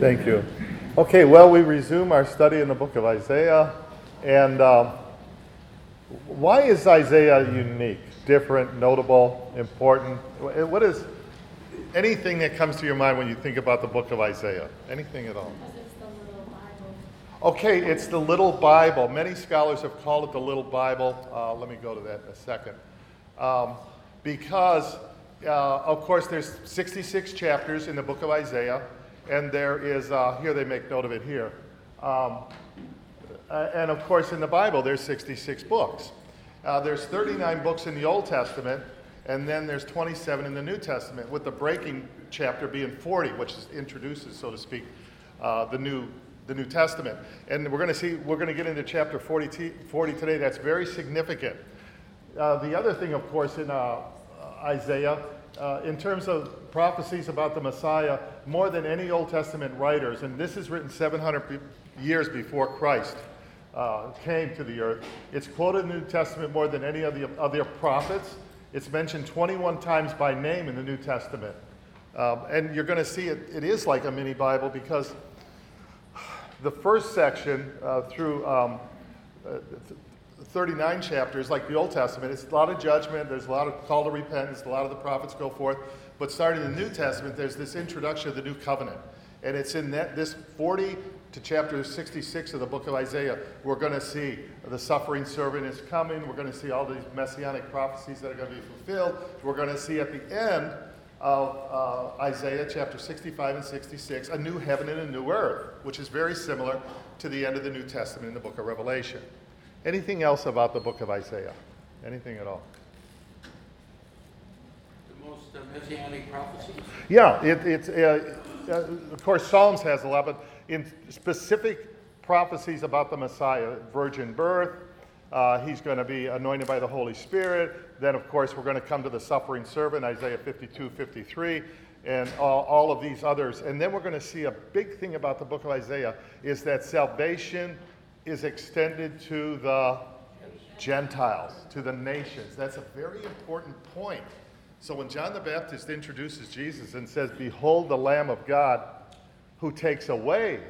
Thank you. Okay, well, we resume our study in the book of Isaiah. And um, why is Isaiah unique, different, notable, important? What is anything that comes to your mind when you think about the book of Isaiah? Anything at all? It's the little Bible. Okay, it's the little Bible. Many scholars have called it the little Bible. Uh, let me go to that in a second. Um, because, uh, of course, there's 66 chapters in the book of Isaiah, and there is, uh, here they make note of it here. Um, and of course, in the Bible, there's 66 books. Uh, there's 39 books in the Old Testament, and then there's 27 in the New Testament, with the breaking chapter being 40, which is, introduces, so to speak, uh, the new the New Testament. And we're going to see, we're going to get into chapter 40, t- 40 today. That's very significant. Uh, the other thing, of course, in uh, Isaiah, uh, in terms of prophecies about the Messiah, more than any Old Testament writers, and this is written 700 be- years before Christ uh, came to the earth. It's quoted in the New Testament more than any of the other prophets. It's mentioned 21 times by name in the New Testament. Um, and you're going to see it, it is like a mini Bible because the first section uh, through um, uh, 39 chapters, like the Old Testament, it's a lot of judgment, there's a lot of call to repentance, a lot of the prophets go forth. But starting in the New Testament, there's this introduction of the new covenant. And it's in that, this 40 to chapter 66 of the book of Isaiah, we're going to see the suffering servant is coming. We're going to see all these messianic prophecies that are going to be fulfilled. We're going to see at the end of uh, Isaiah chapter 65 and 66 a new heaven and a new earth, which is very similar to the end of the New Testament in the book of Revelation. Anything else about the book of Isaiah? Anything at all? The most uh, messianic prophecies? Yeah, it, it's, uh, uh, of course, Psalms has a lot, but in specific prophecies about the Messiah, virgin birth, uh, he's going to be anointed by the Holy Spirit. Then, of course, we're going to come to the suffering servant, Isaiah 52, 53, and all, all of these others. And then we're going to see a big thing about the book of Isaiah is that salvation is extended to the Gentiles, to the nations. That's a very important point. So when John the Baptist introduces Jesus and says, Behold the Lamb of God who takes away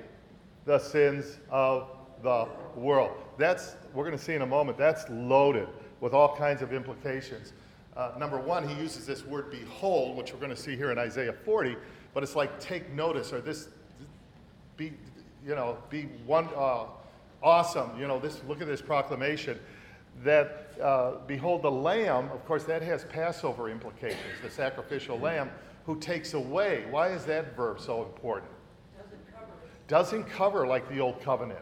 the sins of the world. That's, we're going to see in a moment, that's loaded with all kinds of implications. Uh, number one, he uses this word behold, which we're going to see here in Isaiah 40, but it's like take notice or this, be, you know, be one, uh, awesome. You know, this, look at this proclamation that uh, behold the lamb of course that has passover implications the sacrificial lamb who takes away. Why is that verb so important? Doesn't cover Doesn't cover like the old covenant.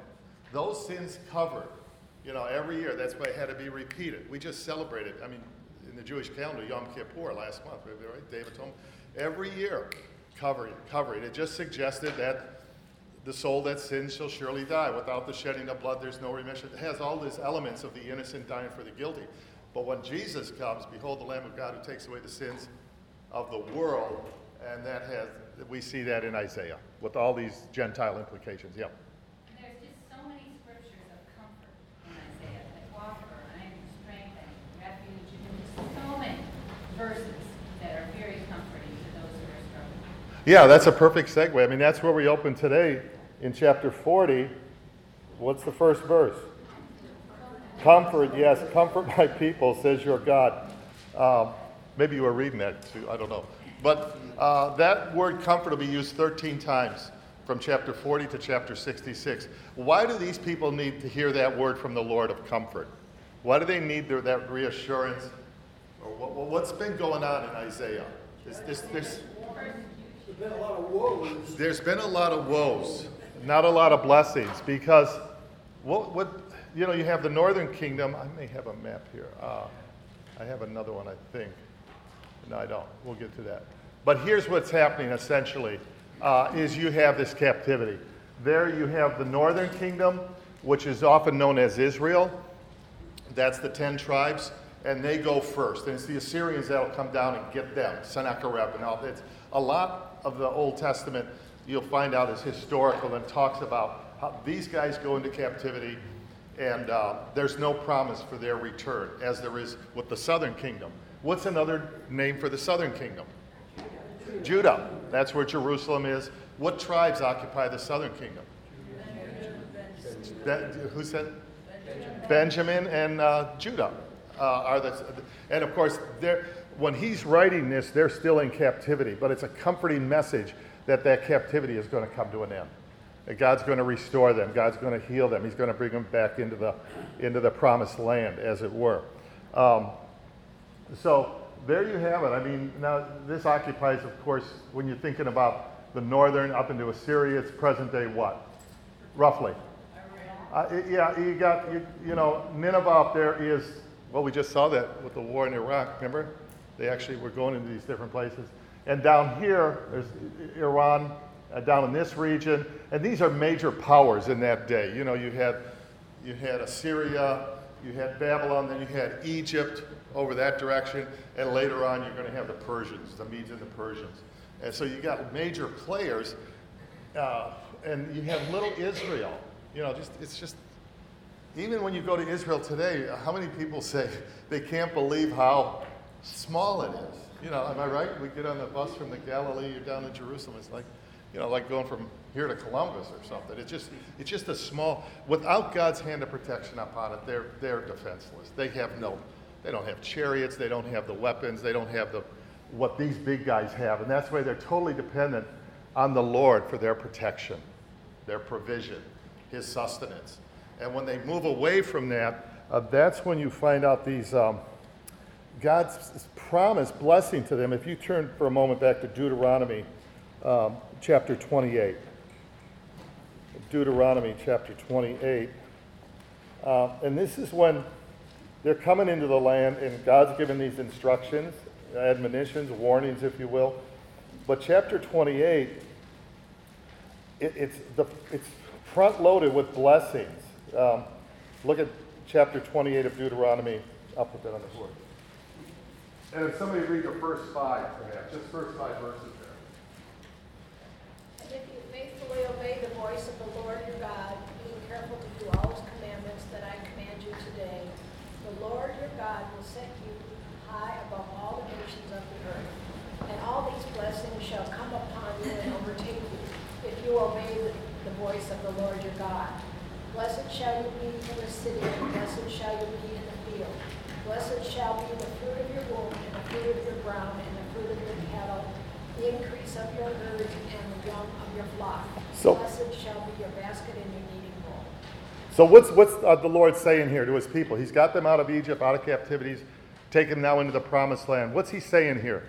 Those sins covered you know every year. That's why it had to be repeated. We just celebrated i mean in the jewish calendar yom kippur last month right? David told me every year covering covering it just suggested that the soul that sins shall surely die. Without the shedding of blood, there's no remission. It has all these elements of the innocent dying for the guilty. But when Jesus comes, behold the Lamb of God who takes away the sins of the world. And that has, we see that in Isaiah with all these Gentile implications. Yep. There's just so many scriptures of comfort in Isaiah that offer and strength and refuge. And so many verses that are very comforting to those who are struggling. Yeah, that's a perfect segue. I mean, that's where we open today in chapter 40. What's the first verse? Comfort, yes, comfort my people, says your God. Um, maybe you were reading that too, I don't know. But uh, that word comfort will be used 13 times from chapter 40 to chapter 66. Why do these people need to hear that word from the Lord of comfort? Why do they need their, that reassurance? Or what, what's been going on in Isaiah? Is this, this, There's been a lot of woes. there's been a lot of woes, not a lot of blessings, because what, what you know, you have the northern kingdom. I may have a map here. Uh, I have another one, I think. No, I don't. We'll get to that. But here's what's happening essentially: uh, is you have this captivity. There you have the northern kingdom, which is often known as Israel. That's the ten tribes, and they go first. And it's the Assyrians that'll come down and get them, Sennacherib and all. It's a lot of the Old Testament you'll find out is historical and talks about how these guys go into captivity, and uh, there's no promise for their return, as there is with the southern kingdom. What's another name for the southern kingdom? Judah. That's where Jerusalem is. What tribes occupy the southern kingdom? That, who said? Benjamin and uh, Judah uh, are the, and of course, when he's writing this, they're still in captivity, but it's a comforting message that that captivity is going to come to an end. God's going to restore them. God's going to heal them. He's going to bring them back into the, into the promised land, as it were. Um, so there you have it. I mean, now this occupies, of course, when you're thinking about the northern up into Assyria, it's present day what? Roughly. Uh, yeah, you got, you, you know, Nineveh up there is, well, we just saw that with the war in Iraq, remember? They actually were going into these different places. And down here, there's Iran, uh, down in this region, and these are major powers in that day. You know, you had, you had Assyria, you had Babylon, then you had Egypt over that direction, and later on you're going to have the Persians, the Medes and the Persians. And so you got major players, uh, and you have little Israel. You know, just it's just even when you go to Israel today, how many people say they can't believe how small it is? You know, am I right? We get on the bus from the Galilee, you're down in Jerusalem. It's like, you know, like going from here to Columbus or something. It's just, it's just a small. Without God's hand of protection upon it, they're they're defenseless. They have no, they don't have chariots. They don't have the weapons. They don't have the what these big guys have, and that's why they're totally dependent on the Lord for their protection, their provision, His sustenance. And when they move away from that, uh, that's when you find out these um, God's promised blessing to them. If you turn for a moment back to Deuteronomy um, chapter 28, Deuteronomy chapter 28, uh, and this is when they're coming into the land, and God's given these instructions, admonitions, warnings, if you will. But chapter 28, it, it's, the, it's front loaded with blessings. Um, look at chapter 28 of Deuteronomy. I'll put that on the board. And if somebody read the first five, perhaps, just first five verses there. And if you faithfully obey the voice of the Lord your God, being careful to do all his commandments that I command you today, the Lord your God will set you high above all the nations of the earth. And all these blessings shall come upon you and overtake you, if you obey the, the voice of the Lord your God. Blessed shall you be in the city, and blessed shall you be in the field. Blessed shall be the fruit of your womb, and the fruit of your ground, and the fruit of your cattle, the increase of your herds, and the young of your flock. So- Blessed shall be your basket and your kneading bowl. So what's, what's uh, the Lord saying here to his people? He's got them out of Egypt, out of captivities, taken them now into the promised land. What's he saying here?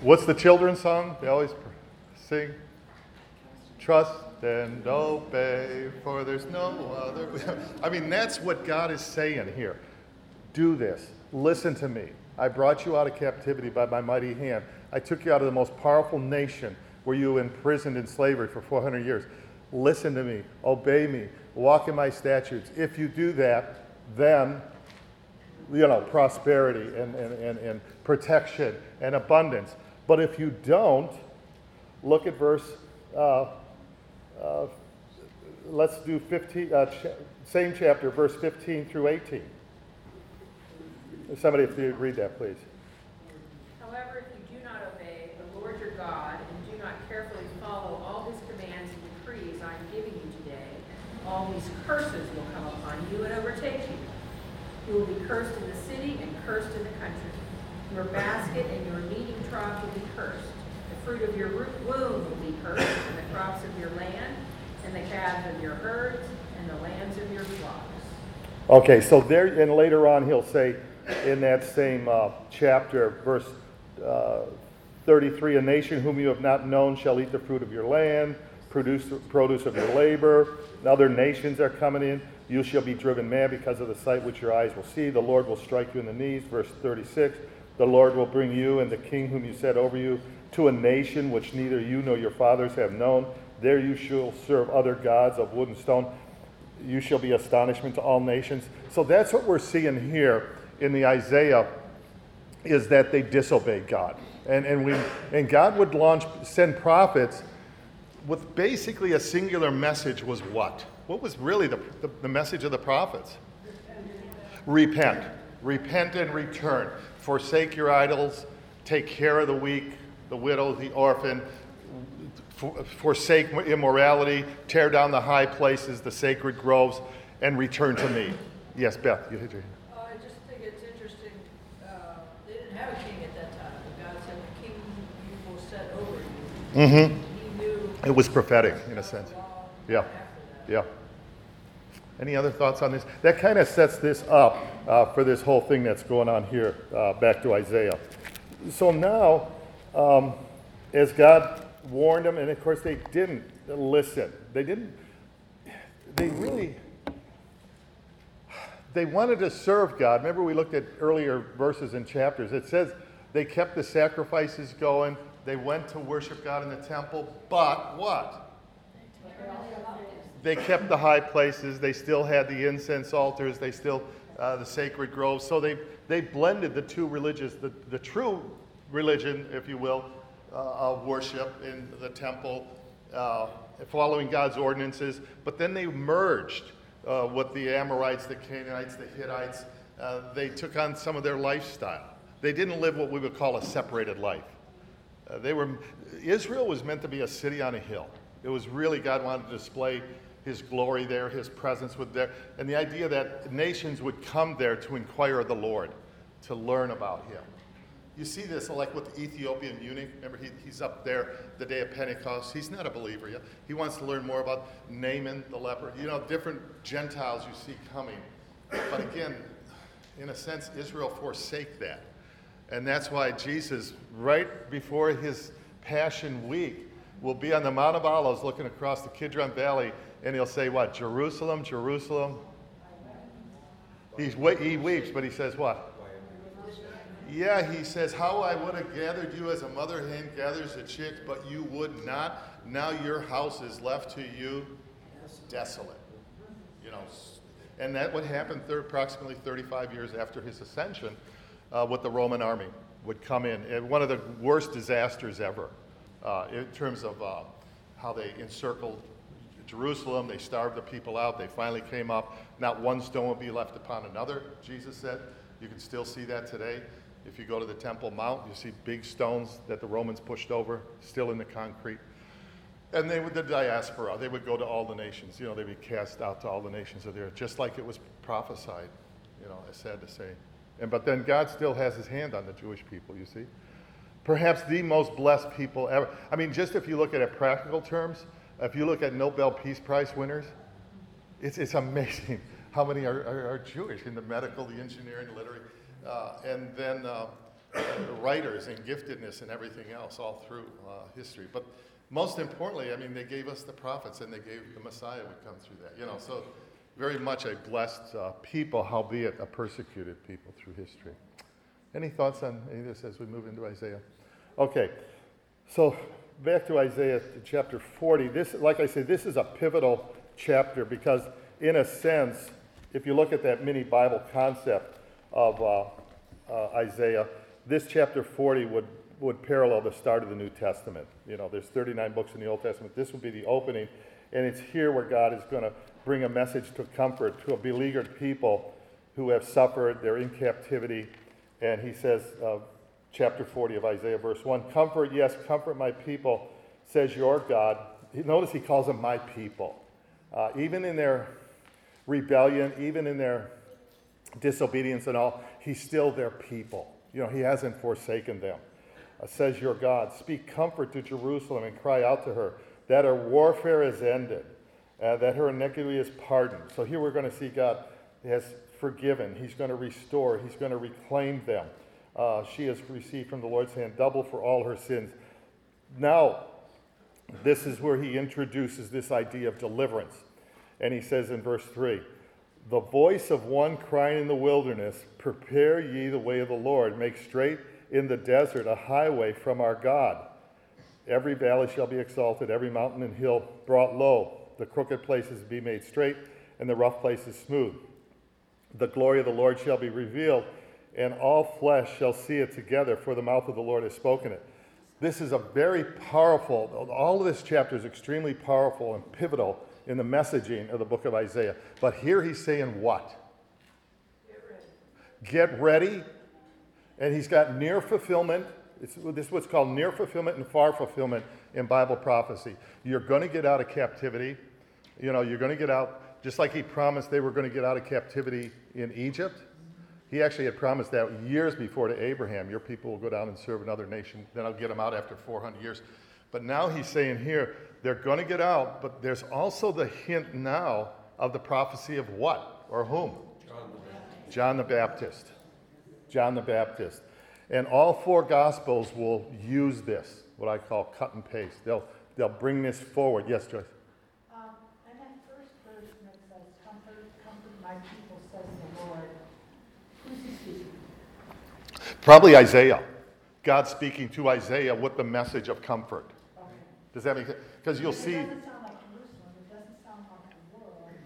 What's the children's song? They always sing. Trust and obey, for there's no other. I mean, that's what God is saying here. Do this. Listen to me. I brought you out of captivity by my mighty hand. I took you out of the most powerful nation where you were imprisoned in slavery for 400 years. Listen to me. Obey me. Walk in my statutes. If you do that, then you know, prosperity and, and, and, and protection and abundance. But if you don't, look at verse, uh, uh, let's do 15, uh, same chapter, verse 15 through 18. Somebody, if you read that, please. However, if you do not obey the Lord your God and do not carefully follow all his commands and decrees I am giving you today, all these curses will come upon you and overtake you. You will be cursed in the city and cursed in the country. Your basket and your kneading trough will be cursed. Fruit of your womb will be cursed, and the crops of your land, and the calves of your herds, and the lambs of your flocks. Okay, so there, and later on, he'll say in that same uh, chapter, verse uh, 33 A nation whom you have not known shall eat the fruit of your land, produce produce of your labor. And other nations are coming in. You shall be driven mad because of the sight which your eyes will see. The Lord will strike you in the knees. Verse 36 The Lord will bring you and the king whom you set over you to a nation which neither you nor your fathers have known. There you shall serve other gods of wood and stone you shall be astonishment to all nations. So that's what we're seeing here in the Isaiah is that they disobeyed God. And, and, we, and God would launch, send prophets with basically a singular message was what? What was really the, the, the message of the prophets? Repent. Repent and return. Forsake your idols. take care of the weak, the widow, the orphan, for- forsake immorality, tear down the high places, the sacred groves, and return to me. Yes, Beth, you hit your hand. Uh, I just think it's interesting, uh, they didn't have a king at that time, but God said, the king you will set over you. Mm-hmm. He knew. It was prophetic in a sense. Yeah. Yeah. Any other thoughts on this? That kind of sets this up uh, for this whole thing that's going on here, uh, back to Isaiah. So now, um, as God warned them, and of course they didn't listen, they didn't, they really, they wanted to serve God. Remember, we looked at earlier verses and chapters. It says they kept the sacrifices going, they went to worship God in the temple, but what? they kept the high places. They still had the incense altars. They still uh, the sacred groves. So they they blended the two religious, the, the true religion, if you will, uh, of worship in the temple, uh, following God's ordinances. But then they merged uh, with the Amorites, the Canaanites, the Hittites. Uh, they took on some of their lifestyle. They didn't live what we would call a separated life. Uh, they were Israel was meant to be a city on a hill. It was really God wanted to display His glory there, His presence with there, and the idea that nations would come there to inquire of the Lord, to learn about Him. You see this like with the Ethiopian eunuch. Remember, he, he's up there the day of Pentecost. He's not a believer yet. He wants to learn more about Naaman the leper. You know, different Gentiles you see coming. But again, in a sense, Israel forsake that. And that's why Jesus, right before his Passion Week, will be on the Mount of Olives looking across the Kidron Valley, and he'll say, What? Jerusalem, Jerusalem. He's, he weeps, but he says, What? Yeah, he says, How I would have gathered you as a mother hen gathers the chicks, but you would not. Now your house is left to you desolate. You know, and that would happen thir- approximately 35 years after his ascension uh, with the Roman army would come in. One of the worst disasters ever uh, in terms of uh, how they encircled Jerusalem. They starved the people out. They finally came up. Not one stone would be left upon another, Jesus said. You can still see that today. If you go to the Temple Mount, you see big stones that the Romans pushed over, still in the concrete. And they would, the diaspora, they would go to all the nations. You know, they'd be cast out to all the nations of the earth, just like it was prophesied. You know, it's sad to say. And, but then God still has his hand on the Jewish people, you see. Perhaps the most blessed people ever. I mean, just if you look at it practical terms, if you look at Nobel Peace Prize winners, it's, it's amazing how many are, are, are Jewish in the medical, the engineering, the literary, uh, and then uh, writers and giftedness and everything else all through uh, history. But most importantly, I mean, they gave us the prophets and they gave the Messiah would come through that. You know, so very much a blessed uh, people, howbeit a persecuted people through history. Any thoughts on any of this as we move into Isaiah? Okay, so back to Isaiah chapter 40. This, like I said, this is a pivotal chapter because, in a sense, if you look at that mini Bible concept of uh, uh, Isaiah, this chapter 40 would, would parallel the start of the New Testament. You know, there's 39 books in the Old Testament. This would be the opening, and it's here where God is going to bring a message to comfort to a beleaguered people who have suffered, they're in captivity. And he says, uh, chapter 40 of Isaiah, verse 1 Comfort, yes, comfort my people, says your God. Notice he calls them my people. Uh, even in their rebellion, even in their disobedience and all, he's still their people. You know, he hasn't forsaken them. Uh, says your God, speak comfort to Jerusalem and cry out to her that her warfare is ended, uh, that her iniquity is pardoned. So here we're going to see God has forgiven. He's going to restore. He's going to reclaim them. Uh, she has received from the Lord's hand double for all her sins. Now, this is where he introduces this idea of deliverance. And he says in verse 3 The voice of one crying in the wilderness, Prepare ye the way of the Lord, make straight in the desert a highway from our God. Every valley shall be exalted, every mountain and hill brought low, the crooked places be made straight, and the rough places smooth. The glory of the Lord shall be revealed, and all flesh shall see it together, for the mouth of the Lord has spoken it. This is a very powerful, all of this chapter is extremely powerful and pivotal in the messaging of the book of Isaiah. But here he's saying what? Get ready. And he's got near fulfillment It's, this is what's called near fulfillment and far fulfillment in Bible prophecy. You're going to get out of captivity. You know, you're going to get out, just like he promised they were going to get out of captivity in Egypt. He actually had promised that years before to Abraham. Your people will go down and serve another nation. Then I'll get them out after 400 years. But now he's saying here, they're going to get out, but there's also the hint now of the prophecy of what or whom? John the Baptist. John the Baptist. John the Baptist. And all four Gospels will use this, what I call cut and paste. They'll, they'll bring this forward. Yes, Joyce? Um, and that first verse that says, comfort, comfort my people, says the Lord. Who's he speaking? Probably Isaiah. God speaking to Isaiah with the message of comfort. Does that make sense? Because you'll see. It doesn't like doesn't sound like.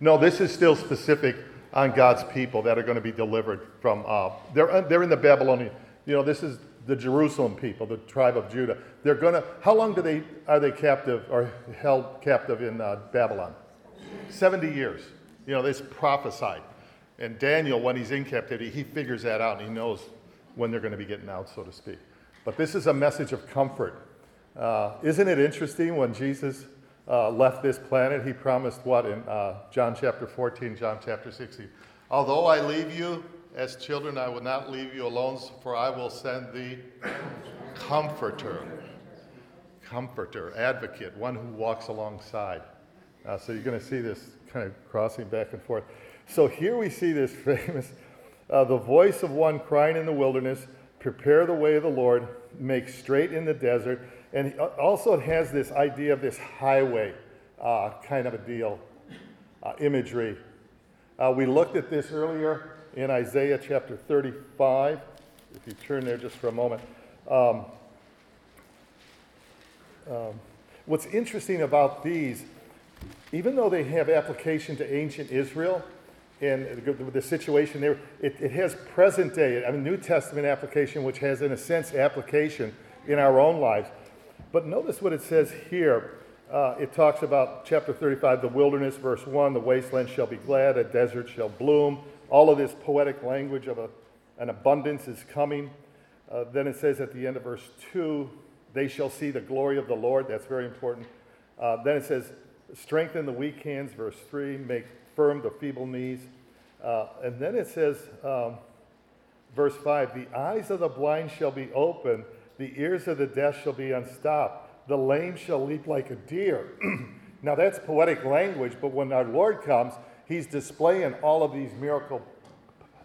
No, this is still specific on God's people that are going to be delivered from. Uh, they're uh, they're in the Babylonian. You know, this is the Jerusalem people, the tribe of Judah. They're going to. How long do they are they captive or held captive in uh, Babylon? Seventy years. You know, this prophesied. And Daniel, when he's in captivity, he figures that out and he knows when they're going to be getting out, so to speak. But this is a message of comfort. Uh, isn't it interesting when Jesus uh, left this planet, he promised what in uh, John chapter 14, John chapter 16? Although I leave you as children, I will not leave you alone, for I will send the comforter, comforter, advocate, one who walks alongside. Uh, so you're going to see this kind of crossing back and forth. So here we see this famous, uh, the voice of one crying in the wilderness, prepare the way of the Lord, make straight in the desert. And also, it has this idea of this highway uh, kind of a deal, uh, imagery. Uh, we looked at this earlier in Isaiah chapter 35. If you turn there just for a moment. Um, um, what's interesting about these, even though they have application to ancient Israel and the, situation there, it, it has present day, I mean, New Testament application, which has, in a sense, application in our own lives. But notice what it says here. Uh, it talks about chapter 35, the wilderness, verse 1, the wasteland shall be glad, a desert shall bloom. All of this poetic language of a, an abundance is coming. Uh, then it says at the end of verse 2, they shall see the glory of the Lord. That's very important. Uh, then it says, strengthen the weak hands, verse 3, make firm the feeble knees. Uh, and then it says, um, verse 5, the eyes of the blind shall be opened the ears of the deaf shall be unstopped. The lame shall leap like a deer. now, that's poetic language, but when our Lord comes, he's displaying all of these miracle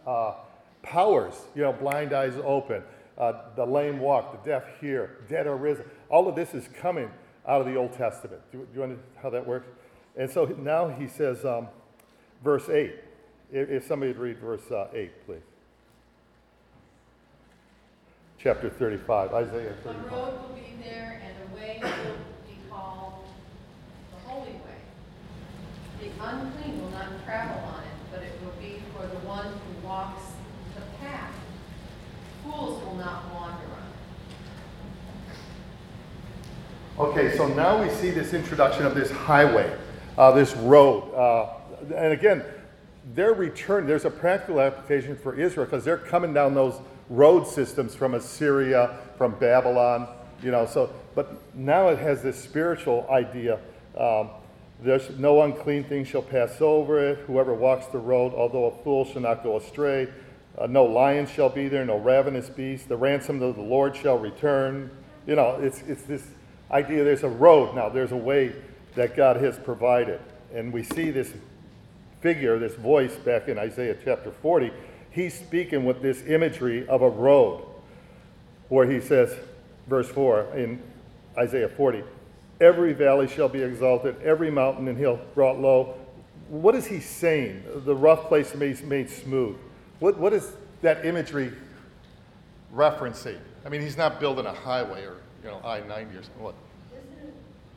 uh, powers. You know, blind eyes open, uh, the lame walk, the deaf hear, dead are risen. All of this is coming out of the Old Testament. Do, do you understand how that works? And so now he says, um, verse 8. If, if somebody would read verse uh, 8, please chapter 35, Isaiah A 35. road will be there and a way will be called the holy way. The unclean will not travel on it, but it will be for the one who walks the path. Fools will not wander on it. Okay, so now we see this introduction of this highway, uh, this road. Uh, and again, their return, there's a practical application for Israel because they're coming down those road systems from Assyria, from Babylon, you know. So, but now it has this spiritual idea. Um, there's no unclean thing shall pass over it. Whoever walks the road, although a fool, shall not go astray. Uh, no lion shall be there, no ravenous beast. The ransom of the Lord shall return. You know, it's, it's this idea there's a road now, there's a way that God has provided. And we see this figure, this voice back in Isaiah chapter 40, he's speaking with this imagery of a road, where he says, verse 4 in Isaiah 40, every valley shall be exalted, every mountain and hill brought low. What is he saying? The rough place made, made smooth. What, what is that imagery referencing? I mean, he's not building a highway or, you know, I 90 or something. What? Isn't it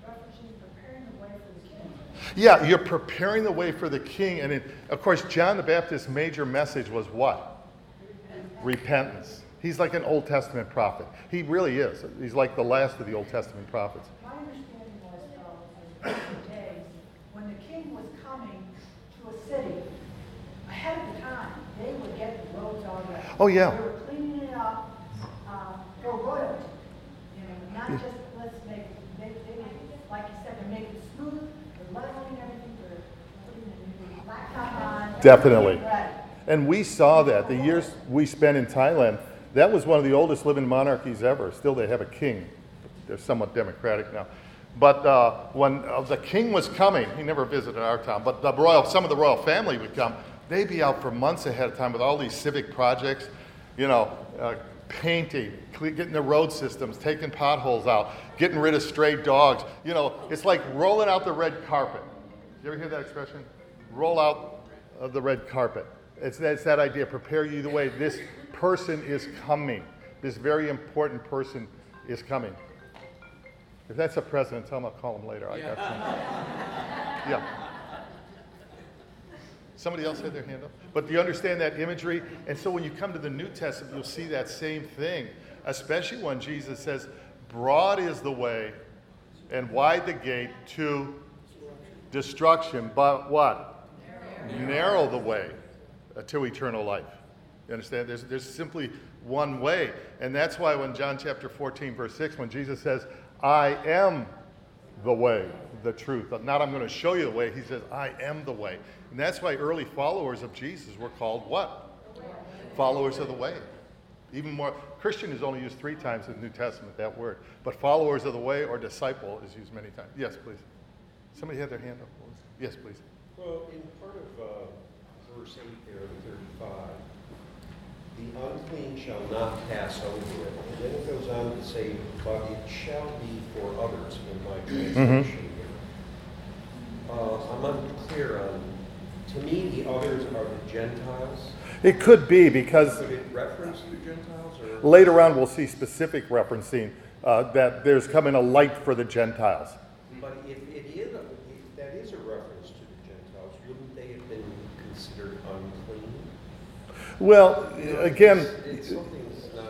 referencing preparing the way for the king? Yeah, you're preparing the way for the king. And it, of course, John the Baptist's major message was what? Repentance. Repentance. He's like an Old Testament prophet. He really is. He's like the last of the Old Testament prophets. My understanding was, though, days, when the king was coming to a city, ahead of the time, they would get the roads all ready. Oh, yeah. They were cleaning it up, uh, go royal just, let's make, make, make it, like you said, they're making it smooth, they're leveling everything, they're putting the new blacktop on. Definitely. And we saw that the years we spent in Thailand. That was one of the oldest living monarchies ever. Still, they have a king. They're somewhat democratic now. But uh, when uh, the king was coming, he never visited our town, but the royal, some of the royal family would come. They'd be out for months ahead of time with all these civic projects, you know, uh, painting, getting the road systems, taking potholes out, getting rid of stray dogs. You know, it's like rolling out the red carpet. You ever hear that expression? Roll out uh, the red carpet. It's that, it's that idea, prepare you the way. This person is coming. This very important person is coming. If that's a president, tell him I'll call him later. I got some. Yeah. Somebody else had their hand up? But do you understand that imagery? And so when you come to the New Testament, you'll see that same thing, especially when Jesus says, Broad is the way and wide the gate to destruction, but what? Narrow, the way uh, to eternal life. You understand? There's, there's simply one way. And that's why when John chapter 14, verse 6, when Jesus says, I am the way, the truth. Not I'm going to show you the way. He says, I am the way. And that's why early followers of Jesus were called what? Followers of the way. Even more, Christian is only used three times in the New Testament, that word. But followers of the way or disciple is used many times. Yes, please. Somebody had their hand up. Yes, please. Well, in part of uh, verse 8 there, the 35, the unclean shall not pass over it. And then it goes on to say, but it shall be for others in my translation here. Uh, I'm unclear on, to me, the others are the Gentiles. It could be because Could it reference the Gentiles or? later on we'll see specific referencing uh, that there's coming a light for the Gentiles. But if it is, a- if that is a reference to the Gentiles, wouldn't they have been considered unclean? Well, again, It's something's not.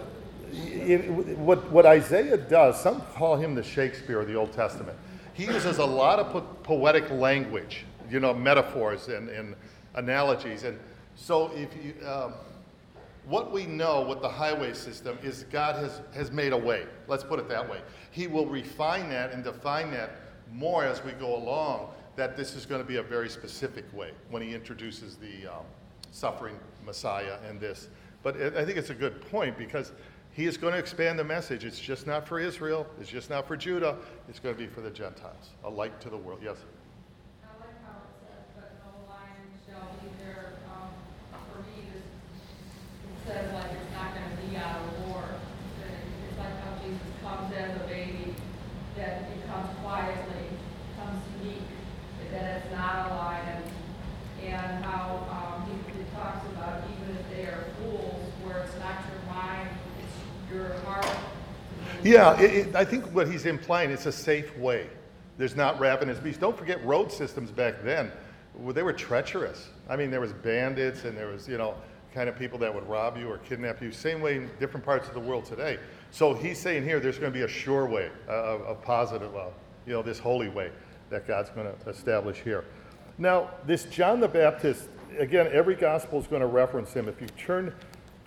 it, what, what Isaiah does, some call him the Shakespeare of the Old Testament. He uses a lot of po- poetic language, you know, metaphors and, and analogies. And so, if you, um, what we know with the highway system is God has, has made a way. Let's put it that way. He will refine that and define that more as we go along, that this is going to be a very specific way when he introduces the um, suffering Messiah and this. But I I think it's a good point because he is going to expand the message. It's just not for Israel, it's just not for Judah, it's going to be for the Gentiles, a light to the world. Yes? Like it no lion shall be there, um, for me, this, it says like it's not gonna be out of war. That it- It's like how Jesus comes as a baby, that he comes quietly, comes meek, that it's not a lion. And how, um, he, he talks about even if they are fools, where it's not your mind, it's your heart. Yeah, it, it, I think what he's implying, it's a safe way. There's not ravenous beasts. Don't forget road systems back then, they were treacherous. I mean, there was bandits and there was, you know, kind of people that would rob you or kidnap you. Same way in different parts of the world today. So he's saying here, there's going to be a sure way, a, a a positive, uh, you know, this holy way that God's going to establish here. Now, this John the Baptist, again, every gospel is going to reference him. If you turn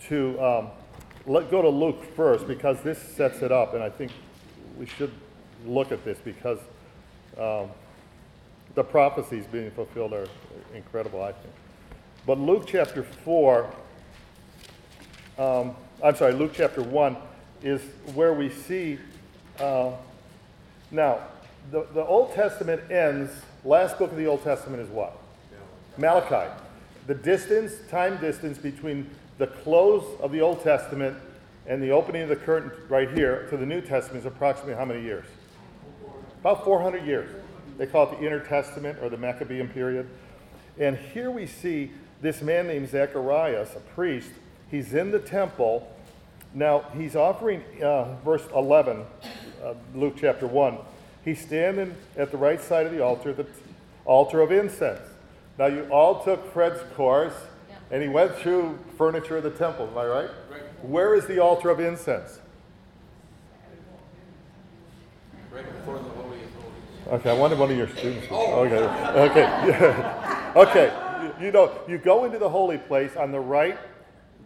to, um, let go to Luke first because this sets it up, and I think we should look at this because um, the prophecies being fulfilled are incredible, I think. But Luke chapter 4, um, I'm sorry, Luke chapter 1 is where we see. Uh, now, the, the Old Testament ends, last book of the Old Testament is what? Malachi. The distance, time distance between the close of the Old Testament and the opening of the curtain right here to the New Testament is approximately how many years? About 400 years. They call it the Intertestament or the Maccabean period. And here we see this man named Zacharias, a priest. He's in the temple. Now, he's offering, uh, verse 11, uh, Luke chapter 1. He's standing at the right side of the altar, the altar of incense. Now, you all took Fred's course, and he went through furniture of the temple. Am I right? Right. Where is the altar of incense? Right before the Holy of Holies. Okay, I wanted one of your students. to- Okay, okay, okay. You know, you go into the holy place on the right,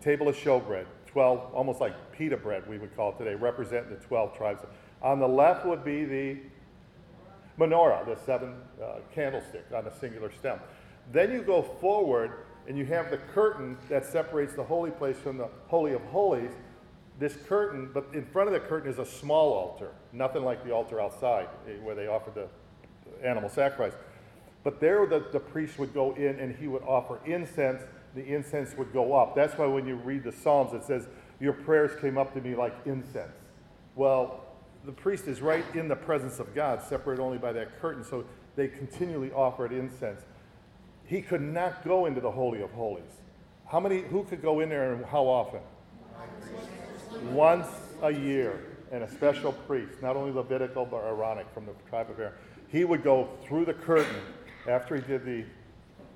table of showbread, twelve, almost like pita bread we would call it today, representing the twelve tribes On the left would be the menorah, the seven uh, candlestick on a singular stem. Then you go forward and you have the curtain that separates the holy place from the Holy of Holies. This curtain, but in front of the curtain is a small altar, nothing like the altar outside eh, where they offered the animal sacrifice. But there, the, the priest would go in and he would offer incense. The incense would go up. That's why when you read the Psalms, it says, Your prayers came up to me like incense. Well, the priest is right in the presence of God, separated only by that curtain, so they continually offered incense. He could not go into the Holy of Holies. How many, who could go in there and how often? Once a year, and a special priest, not only Levitical but Aaronic from the tribe of Aaron. He would go through the curtain after he did the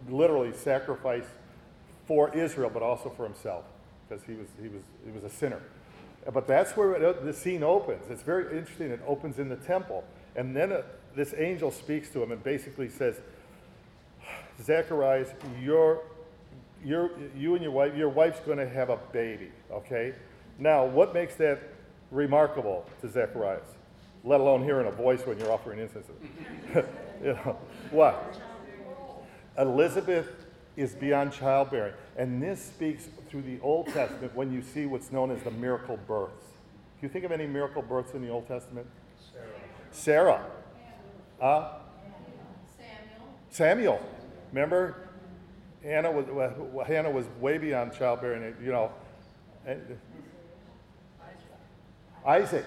literally sacrifice for Israel, but also for himself, because he was, he, was, he was a sinner. But that's where it, the scene opens. It's very interesting. It opens in the temple. And then uh this angel speaks to him and basically says, Zacharias, you're, you're, and your wife, your wife's going to have a baby, okay? Now, what makes that remarkable to Zacharias? Let alone hearing a voice when you're offering incense. you know, what? Elizabeth is beyond childbearing. And this speaks through the Old Testament when you see what's known as the miracle births. Do you think of any miracle births in the Old Testament? Sarah. Sarah. Uh, Samuel. Samuel. Remember? Hannah was, well, Hannah was way beyond childbearing, you know. And, Isaac.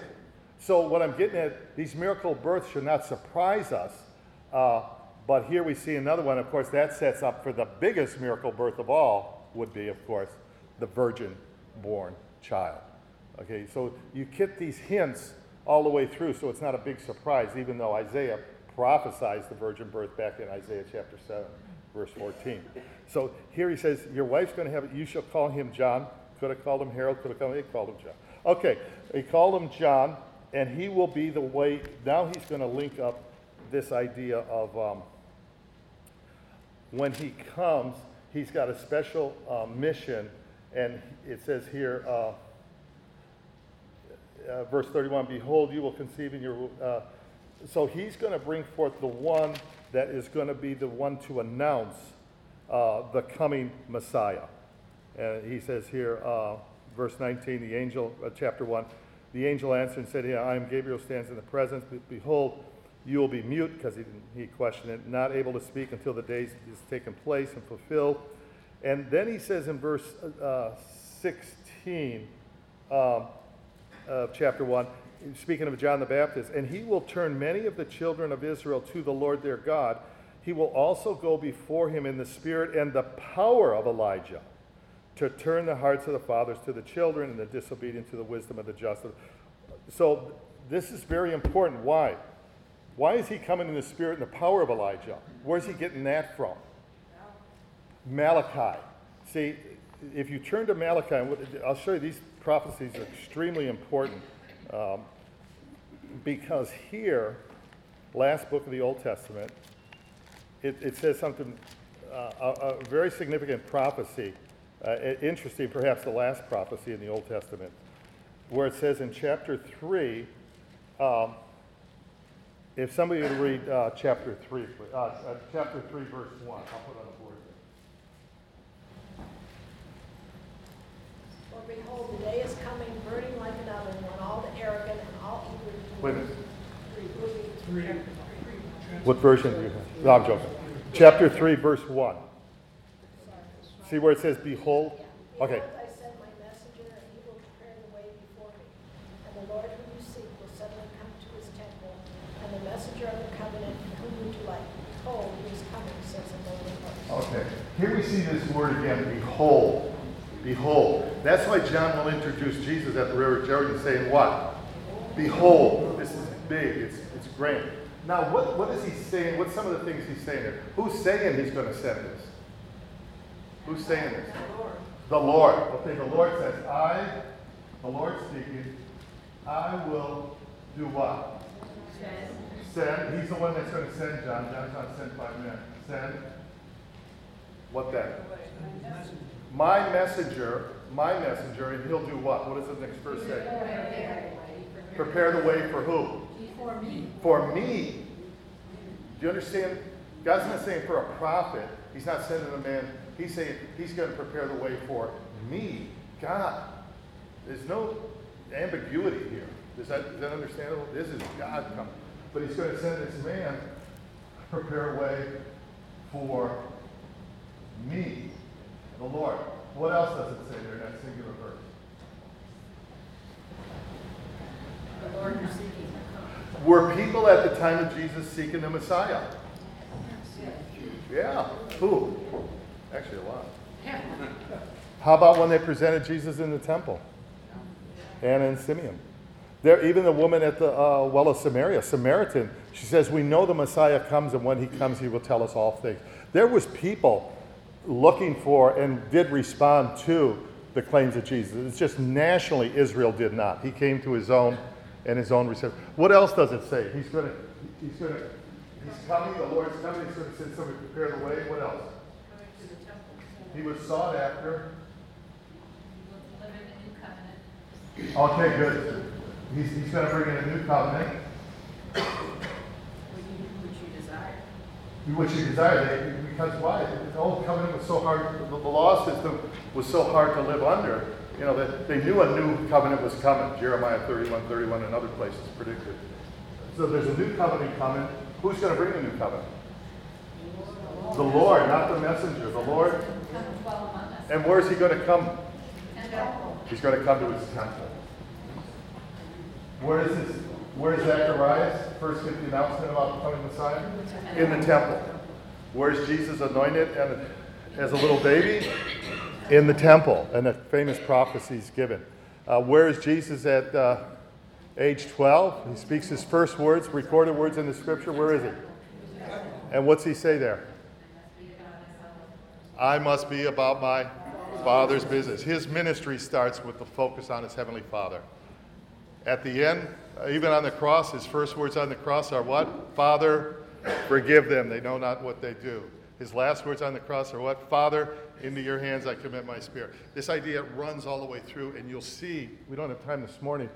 So, what I'm getting at, these miracle births should not surprise us. Uh, but here we see another one. Of course, that sets up for the biggest miracle birth of all, would be, of course, the virgin born child. Okay, so you get these hints all the way through, so it's not a big surprise, even though Isaiah prophesies the virgin birth back in Isaiah chapter 7, verse 14. So here he says, Your wife's going to have it, you shall call him John. Could have called him Harold, could have called him, he called him John. Okay, he called him John, and he will be the way, now he's going to link up this idea of um, when he comes, he's got a special uh, mission, and it says here, uh, uh, verse 31 Behold, you will conceive in your. Uh, so he's going to bring forth the one that is going to be the one to announce uh, the coming Messiah. And he says here, uh, verse 19, the angel, uh, chapter 1, the angel answered and said, I am Gabriel, stands in the presence. Behold, you will be mute, because he, he questioned it, not able to speak until the days is taken place and fulfilled. And then he says in verse uh, 16 um, of chapter 1, speaking of John the Baptist, and he will turn many of the children of Israel to the Lord their God. He will also go before him in the spirit and the power of Elijah to turn the hearts of the fathers to the children and the disobedient to the wisdom of the just. So this is very important. Why? Why is he coming in the spirit and the power of Elijah? Where's he getting that from? Malachi. See, if you turn to Malachi, I'll show you these prophecies are extremely important um, because here, last book of the Old Testament, it, it says something, uh, a, a, very significant prophecy, uh, interesting, perhaps the last prophecy in the Old Testament, where it says in chapter 3, um, if somebody would read uh, chapter 3, uh, uh, chapter 3, verse 1, I'll put on the board. For behold, the day is coming, burning like an oven, when all the arrogant and all eager to Wait a minute. will be Three. What version do you have? No, I'm joking. Chapter 3, verse 1. See where it says, Behold? Okay. I send my messenger, and he will prepare the way before me. And the Lord whom you seek will suddenly come to his temple, and the messenger of the covenant whom you delight. Behold, he is coming, says the Lord of hosts. Okay. Here we see this word again, behold. Behold. That's why John will introduce Jesus at the river Jordan saying what? Behold. This is big. It's, it's. Now, what, what is he saying? What's some of the things he's saying there? Who's saying he's going to send this? Who's saying this? The Lord. Okay, the Lord says, I, the Lord speaking, I will do what? Send. Send. He's the one that's going to send John. John's not sent by men. Send. What then? My messenger, my messenger, and he'll do what? What does the next verse say? Prepare the way for who? For me. For me. Do you understand? God's not saying for a prophet. He's not sending a man. He's saying he's going to prepare the way for me, God. There's no ambiguity here. Is that, is that understandable? This is God coming. But he's going to send this man to prepare a way for me, the Lord. What else does it say there in that singular verse? The Lord you're seeking. Were people at the time of Jesus seeking the Messiah? Yeah. Who? Actually, a lot. How about when they presented Jesus in the temple? Anna and Simeon. There, even the woman at the uh, well of Samaria, Samaritan, she says, "We know the Messiah comes, and when he comes, he will tell us all things." There was people looking for and did respond to the claims of Jesus. It's just nationally Israel did not. He came to his own, and his own received. What else does it say? He's going to. He's going to. He's coming. The Lord's coming. He's going to send somebody to prepare the way. What else? Coming to the temple. He was sought after. We'll deliver the new covenant. Okay, good. He's, he's going to bring in a new covenant, Which you, desire. which he desired. They- Because why? The old covenant was so hard, the law system was so hard to live under. You know, that they knew a new covenant was coming. Jeremiah 31, 31, and other places predicted. So there's a new covenant coming. Who's going to bring the new covenant? The Lord, not the messenger. The Lord. And dwell among us. And where's he going to come? He's going to come to his temple. Where is his, where is Zacharias first get the announcement about the coming Messiah? In the temple. Where's Jesus anointed and as a little baby? In the temple, and a famous prophecy is given. Uh, where is Jesus at uh, age 12? He speaks his first words, recorded words in the scripture. Where is he? And what's he say there? I must be about my Father's business. His ministry starts with the focus on his Heavenly Father. At the end, even on the cross, his first words on the cross are what? Father, forgive them. They know not what they do. His last words on the cross are what? Father, into your hands I commit my spirit. This idea runs all the way through, and you'll see, we don't have time this morning,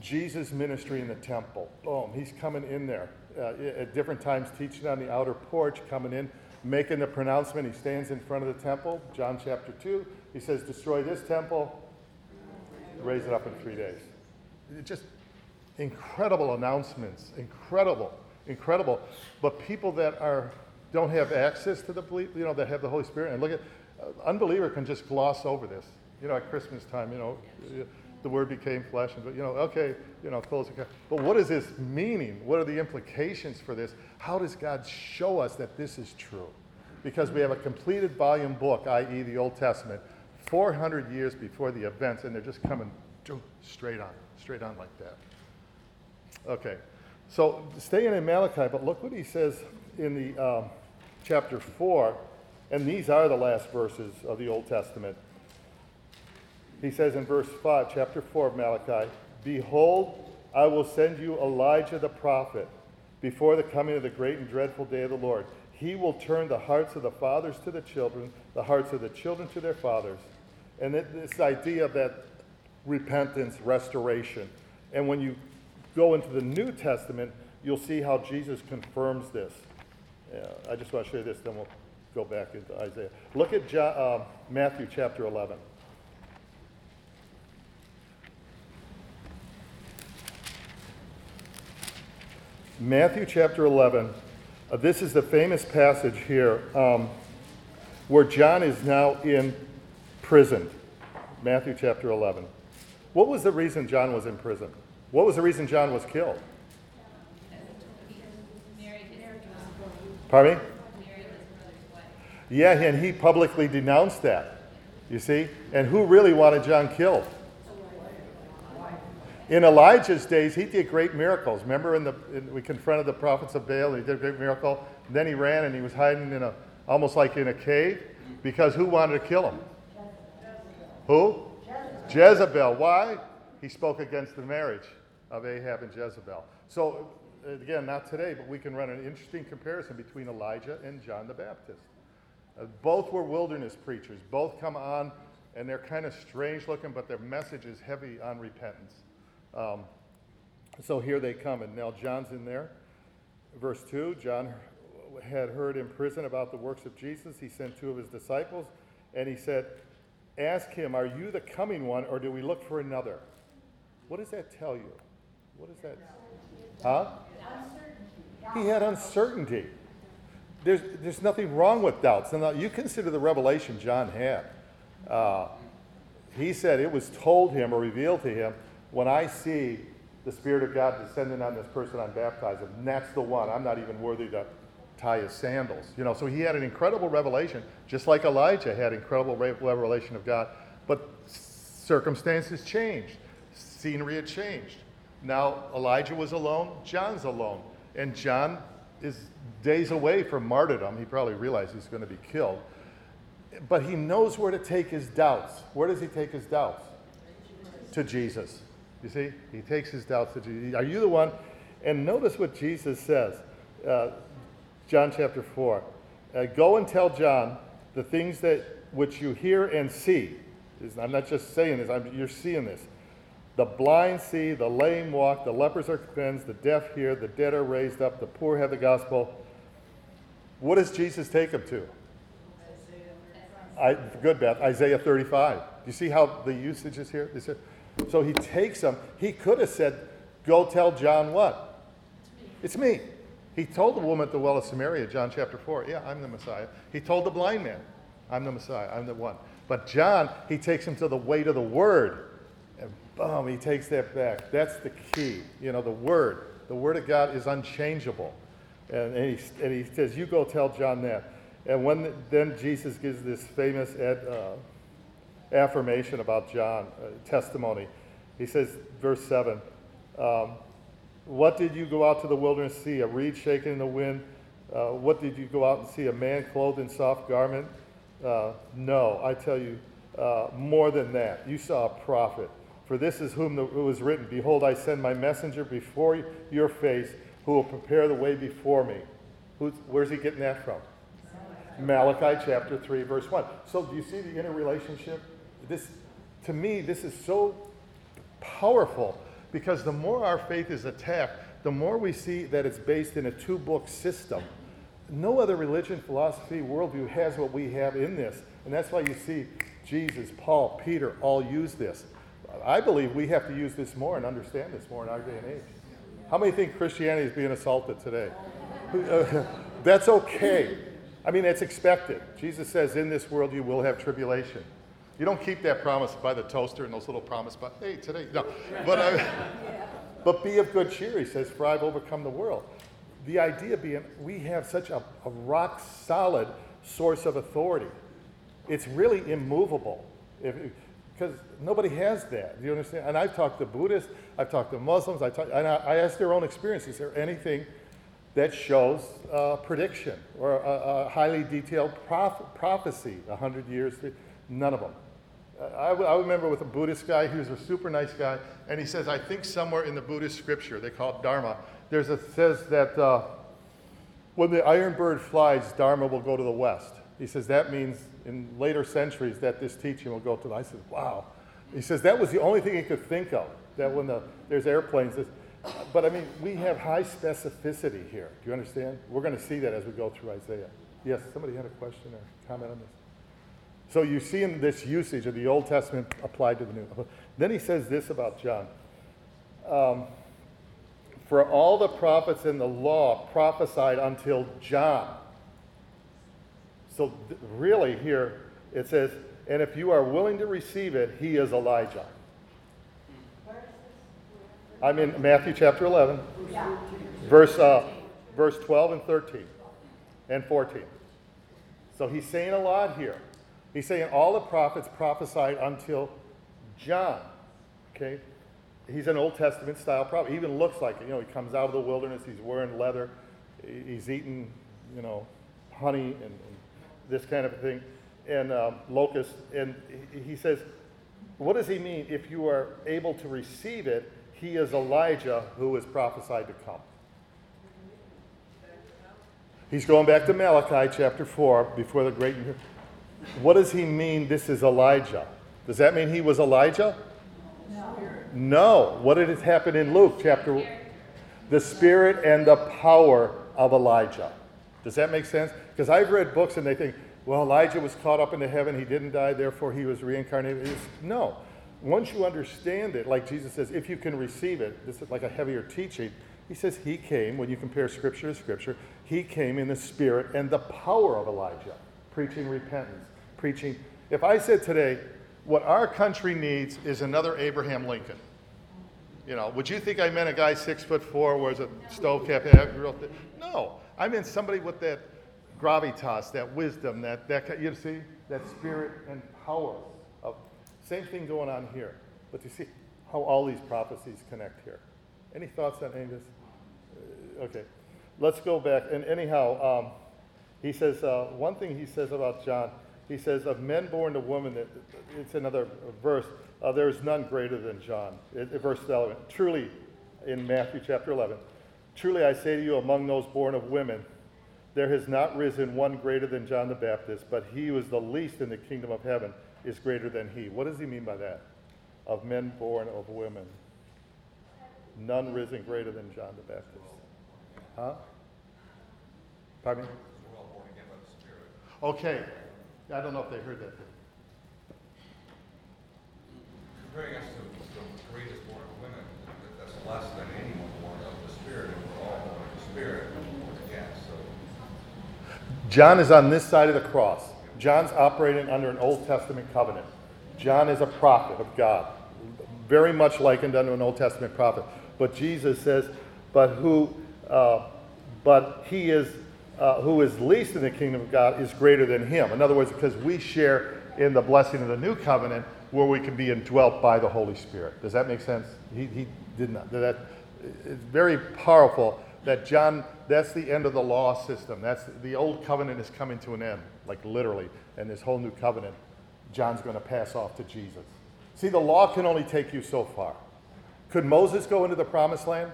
Jesus' ministry in the temple. Boom, he's coming in there uh, at different times, teaching on the outer porch, coming in, making the pronouncement. He stands in front of the temple, John chapter 2. He says, Destroy this temple, raise it up in three days. It just incredible announcements, incredible, incredible. But people that are don't have access to the belief, you know, that have the Holy Spirit, and look at uh, unbeliever can just gloss over this. You know, at Christmas time, you know, the Word became flesh, and you know, okay, you know, close. But what is this meaning? What are the implications for this? How does God show us that this is true? Because we have a completed volume book, i.e., the Old Testament, 400 years before the events, and they're just coming straight on, straight on like that. Okay, so staying in Malachi, but look what he says in the um, chapter 4, and these are the last verses of the Old Testament. He says in verse 5, chapter 4 of Malachi, Behold, I will send you Elijah the prophet before the coming of the great and dreadful day of the Lord. He will turn the hearts of the fathers to the children, the hearts of the children to their fathers. And this idea of that repentance, restoration. And when you go into the New Testament, you'll see how Jesus confirms this. Yeah, I just want to show you this, then we'll go back into Isaiah. Look at John, uh, Matthew chapter 11. Matthew chapter 11. Uh, this is the famous passage here um, where John is now in prison. Matthew chapter 11. What was the reason John was in prison? What was the reason John was killed? Mary, his Pardon me? Yeah, and he publicly denounced that. You see? And who really wanted John killed? In Elijah's days, he did great miracles. Remember, in the in, we confronted the prophets of Baal, and he did a great miracle. And then he ran, and he was hiding in a almost like in a cave, because who wanted to kill him? Who? Jezebel. Why? He spoke against the marriage of Ahab and Jezebel. So, again, not today, but we can run an interesting comparison between Elijah and John the Baptist. Uh, both were wilderness preachers. Both come on, and they're kind of strange looking, but their message is heavy on repentance. Um, So here they come, and now John's in there. Verse 2 John had heard in prison about the works of Jesus. He sent two of his disciples, and he said, Ask him, Are you the coming one, or do we look for another? What does that tell you? What is that? Huh? He had uncertainty. There's, there's nothing wrong with doubts. Now, you consider the revelation John had. Uh, he said it was told him or revealed to him when I see the Spirit of God descending on this person I'm baptizing, that's the one. I'm not even worthy to tie his sandals. You know, so he had an incredible revelation, just like Elijah had incredible revelation of God. But circumstances changed, scenery had changed. Now Elijah was alone, John's alone, and John is days away from martyrdom. He probably realizes he's going to be killed. But he knows where to take his doubts. Where does he take his doubts? To Jesus. You see, he takes his doubts to Jesus. Are you the one? And notice what Jesus says, uh, John chapter 4. Uh, Go and tell John the things that which you hear and see. I'm not just saying this, I'm, you're seeing this. The blind see, the lame walk, the lepers are cleansed, the deaf hear, the dead are raised up, the poor have the gospel. What does Jesus take them to? I, good, Beth. Isaiah 35. Do you see how the usage is here? So he takes them. He could have said, Go tell John what? It's me. It's me. He told the woman at the well of Samaria, John chapter 4, Yeah, I'm the Messiah. He told the blind man, I'm the Messiah. I'm the one. But John, he takes him to the weight of the word. Boom, he takes that back. That's the key. You know, the word. The word of God is unchangeable. And, and, he, and he says, You go tell John that. And when then Jesus gives this famous ad, uh, affirmation about John, uh, testimony. He says, verse 7 um, What did you go out to the wilderness see? A reed shaken in the wind? Uh, what did you go out and see? A man clothed in soft garment? Uh, no, I tell you, uh, more than that. You saw a prophet. For this is whom the, it was written Behold, I send my messenger before your face who will prepare the way before me. Who's, where's he getting that from? Malachi chapter 3, verse 1. So, do you see the interrelationship? This, to me, this is so powerful because the more our faith is attacked, the more we see that it's based in a two book system. No other religion, philosophy, worldview has what we have in this. And that's why you see Jesus, Paul, Peter all use this. I believe we have to use this more and understand this more in our day and age. How many think Christianity is being assaulted today? That's okay. I mean, it's expected. Jesus says, In this world you will have tribulation. You don't keep that promise by the toaster and those little promise, but hey, today, no. But, but be of good cheer, he says, for I've overcome the world. The idea being, we have such a, a rock solid source of authority. It's really immovable. Because nobody has that. Do you understand? And I've talked to Buddhists, I've talked to Muslims, I, talk, and I, I ask their own experience. Is there anything that shows uh, prediction or a, a highly detailed prof- prophecy, 100 years? None of them. I, I remember with a Buddhist guy, he was a super nice guy, and he says, I think somewhere in the Buddhist scripture, they call it Dharma, there's a says that uh, when the iron bird flies, Dharma will go to the west. He says that means in later centuries that this teaching will go to. I said, wow. He says that was the only thing he could think of. That when the, there's airplanes, but I mean we have high specificity here. Do you understand? We're going to see that as we go through Isaiah. Yes, somebody had a question or comment on this. So you see in this usage of the Old Testament applied to the New. Then he says this about John. Um, For all the prophets in the law prophesied until John. So th- really here it says, and if you are willing to receive it, he is Elijah. I'm in Matthew chapter 11, verse, uh, verse 12 and 13 and 14. So he's saying a lot here. He's saying all the prophets prophesied until John. Okay? He's an Old Testament style prophet. He even looks like it. You know, he comes out of the wilderness, he's wearing leather, he's eating, you know, honey and, and this kind of thing, and um, locusts. And he says, what does he mean? If you are able to receive it, he is Elijah who is prophesied to come. He's going back to Malachi chapter 4 before the great what does he mean this is Elijah? Does that mean he was Elijah? No. No. What did it happen in Luke chapter? The spirit and the power of Elijah. Does that make sense? Because I've read books and they think, well, Elijah was caught up into heaven, he didn't die, therefore he was reincarnated. It's, no. Once you understand it, like Jesus says, if you can receive it, this is like a heavier teaching. He says he came, when you compare scripture to scripture, he came in the spirit and the power of Elijah, preaching repentance, preaching. If I said today, what our country needs is another Abraham Lincoln. You know, would you think I meant a guy six foot four, wears a stove cap? Real? No, I meant somebody with that gravitas, that wisdom, that, that you see, that spirit and power. Of, same thing going on here. But you see how all these prophecies connect here. Any thoughts on this? Uh, okay, let's go back. And anyhow, um, he says, uh, one thing he says about John, he says, of men born to woman, that it's another verse, uh, there is none greater than John. It, it, verse 11. Truly, in Matthew chapter 11, truly I say to you, among those born of women, there has not risen one greater than John the Baptist, but he who is the least in the kingdom of heaven is greater than he. What does he mean by that? Of men born of women. None risen greater than John the Baptist. Huh? Pardon me? Okay. I don't know if they heard that. Comparing us to the greatest born of women, that's less than anyone born of the Spirit, and we're Spirit. Yeah, so. John is on this side of the cross. John's operating under an Old Testament covenant. John is a prophet of God, very much likened unto an Old Testament prophet. But Jesus says, but who, uh, but he is, uh, who is least in the kingdom of God is greater than him. In other words, because we share in the blessing of the new covenant where we can be indwelt by the Holy Spirit. Does that make sense? He, he did not. That, it's very powerful that John, that's the end of the law system. That's the old covenant is coming to an end, like literally, and this whole new covenant, John's going to pass off to Jesus. See, the law can only take you so far. Could Moses go into the promised land?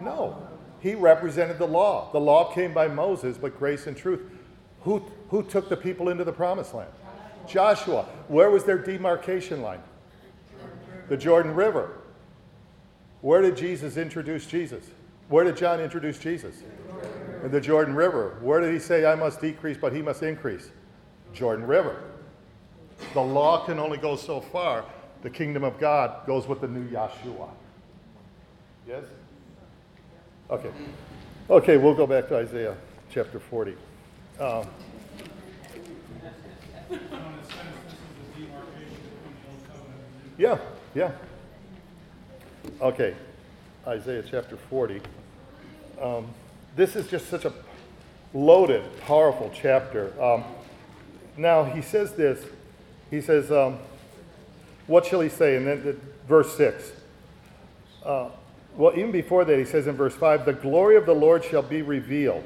No. He represented the law. The law came by Moses, but grace and truth. Who, who took the people into the promised land? Joshua. Where was their demarcation line? The Jordan River. Where did Jesus introduce Jesus? Where did John introduce Jesus? In the Jordan River. Where did he say, I must decrease, but he must increase? Jordan River. The law can only go so far. The kingdom of God goes with the new Yahshua. Yes? Okay. Okay, we'll go back to Isaiah chapter 40. Um, yeah, yeah. Okay, Isaiah chapter 40. Um, this is just such a loaded, powerful chapter. Um, now, he says this. He says, um, What shall he say? And then verse 6. Uh, well, even before that, he says in verse 5 The glory of the Lord shall be revealed,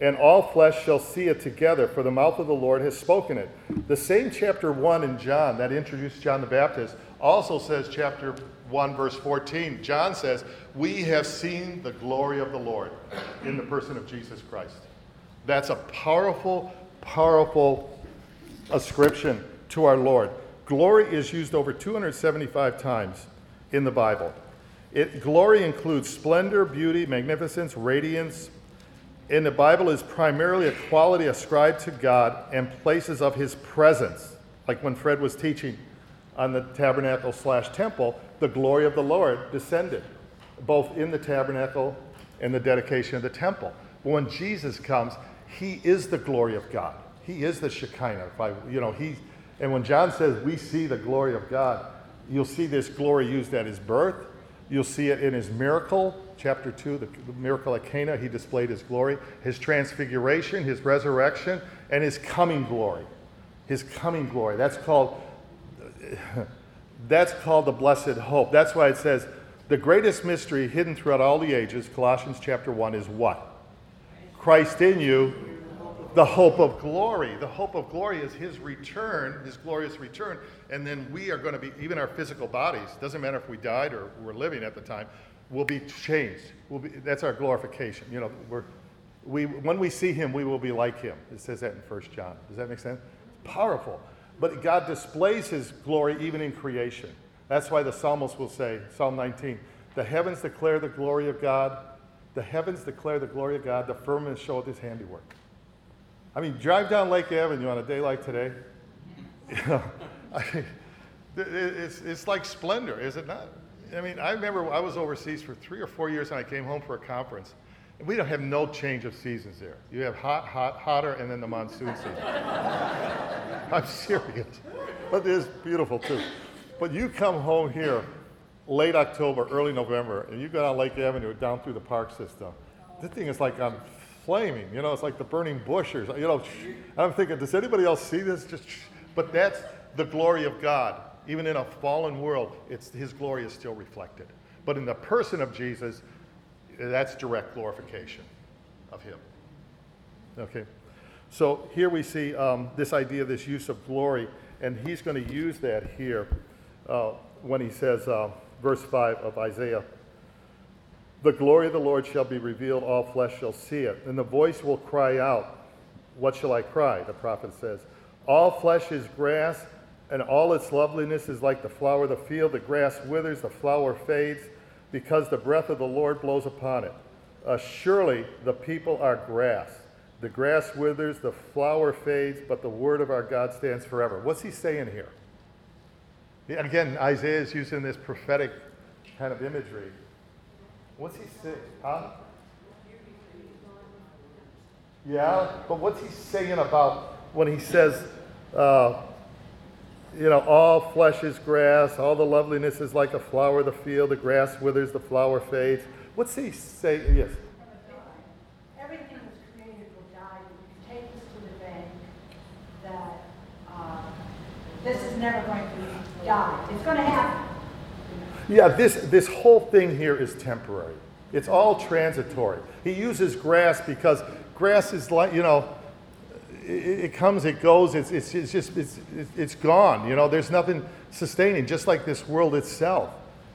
and all flesh shall see it together, for the mouth of the Lord has spoken it. The same chapter 1 in John that introduced John the Baptist also says, chapter 1, verse 14, John says, We have seen the glory of the Lord in the person of Jesus Christ. That's a powerful, powerful ascription to our Lord. Glory is used over 275 times in the Bible. It, glory includes splendor, beauty, magnificence, radiance. In the Bible is primarily a quality ascribed to God and places of his presence. Like when Fred was teaching on the tabernacle slash temple, the glory of the Lord descended, both in the tabernacle and the dedication of the temple. But when Jesus comes, he is the glory of God. He is the Shekinah. By, you know, he, and when John says we see the glory of God, you'll see this glory used at his birth, You'll see it in his miracle, chapter 2, the miracle at Cana. He displayed his glory, his transfiguration, his resurrection, and his coming glory. His coming glory. That's called, that's called the blessed hope. That's why it says the greatest mystery hidden throughout all the ages, Colossians chapter 1, is what? Christ in you, the hope of glory. The hope of glory is his return, his glorious return, and then we are going to be, even our physical bodies, doesn't matter if we died or were living at the time, will be changed. We'll be, that's our glorification. You know, we're, we, when we see him, we will be like him. It says that in 1 John. Does that make sense? It's powerful. But God displays his glory even in creation. That's why the psalmist will say, Psalm 19, the heavens declare the glory of God. The heavens declare the glory of God. The firmament showeth his handiwork. I mean, drive down Lake Avenue on a day like today. You know, I mean, it's, it's like splendor, is it not? I mean, I remember I was overseas for three or four years and I came home for a conference. And we don't have no change of seasons there. You have hot, hot, hotter, and then the monsoon season. I'm serious. But it is beautiful too. But you come home here late October, early November, and you go down Lake Avenue down through the park system. This thing is like on flaming. You know, it's like the burning bush or you know. I'm thinking, does anybody else see this? Just, but that's the glory of God. Even in a fallen world, it's His glory is still reflected. But in the person of Jesus, that's direct glorification of Him. Okay. So here we see um, this idea, this use of glory, and he's going to use that here uh, when he says, uh, verse 5 of Isaiah, The glory of the Lord shall be revealed, all flesh shall see it. And the voice will cry out, What shall I cry? The prophet says, All flesh is grass, and all its loveliness is like the flower of the field. The grass withers, the flower fades, because the breath of the Lord blows upon it. Uh, surely the people are grass. The grass withers, the flower fades, but the word of our God stands forever. What's he saying here? Again, Isaiah is using this prophetic kind of imagery. What's he saying? Huh? Yeah, but what's he saying about when he says, uh, you know, all flesh is grass, all the loveliness is like a flower of the field, the grass withers, the flower fades. What's he saying? Yes. Everything was created will die. But you can take this to the bank that uh, this is never going to die. It's going to happen. Yeah, this, this whole thing here is temporary. It's all transitory. He uses grass because grass is like, you know, it, it comes, it goes, it's, it's, it's just, it's, it's gone. You know, there's nothing sustaining, just like this world itself.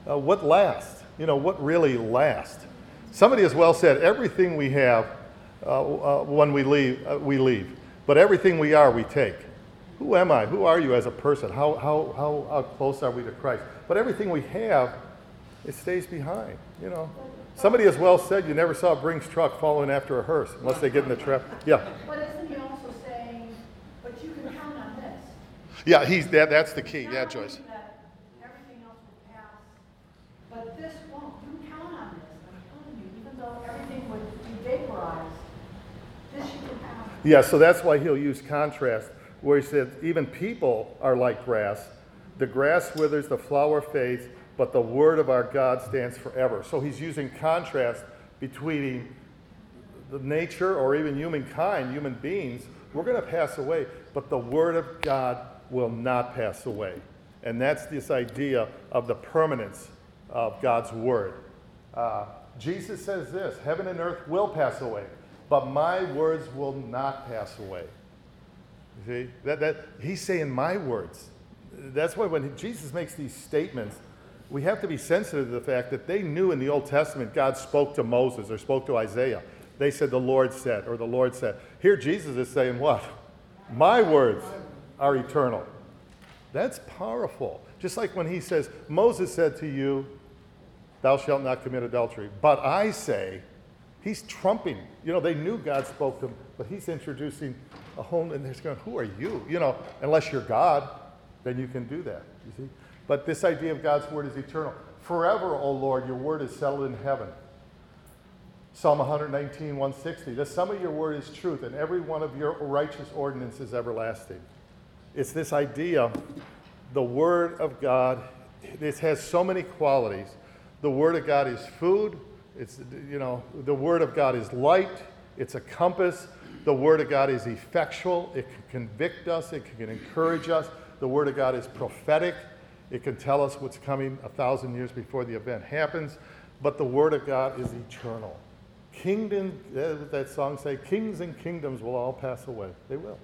Uh, what lasts? You know, what really lasts? Somebody has well said, everything we have, uh, uh, when we leave, uh, we leave. But everything we are, we take. Who am I? Who are you as a person? How, how, how, how close are we to Christ? But everything we have, it stays behind, you know. Somebody has well said, you never saw a Brinks truck following after a hearse unless they get in the trap. Yeah. But isn't he also saying, but you can count on this? Yeah, he's, that, that's the key. Yeah, Joyce. that Everything else will pass, but this won't. You count on this. I'm telling you, even though everything would be vaporized, this you can count on. Yeah, so that's why he'll use contrast, where he said, even people are like grass. The grass withers, the flower fades, but the word of our God stands forever. So he's using contrast between the nature or even humankind, human beings. We're going to pass away, but the word of God will not pass away. And that's this idea of the permanence of God's word. Uh, Jesus says this Heaven and earth will pass away, but my words will not pass away. You see, that, that, he's saying my words. That's why when Jesus makes these statements, we have to be sensitive to the fact that they knew in the Old Testament God spoke to Moses or spoke to Isaiah. They said, The Lord said, or the Lord said. Here, Jesus is saying, What? My words are eternal. That's powerful. Just like when he says, Moses said to you, Thou shalt not commit adultery. But I say, he's trumping. You know, they knew God spoke to him, but he's introducing a whole, and they're going, Who are you? You know, unless you're God, then you can do that. You see? But this idea of God's word is eternal. Forever, O Lord, your word is settled in heaven. Psalm 119, 160. The sum of your word is truth, and every one of your righteous ordinances is everlasting. It's this idea, the word of God, this has so many qualities. The word of God is food. It's, you know, the word of God is light. It's a compass. The word of God is effectual. It can convict us. It can encourage us. The word of God is prophetic. It can tell us what's coming a thousand years before the event happens. But the word of God is eternal. Kingdom, eh, that song say, kings and kingdoms will all pass away. They will.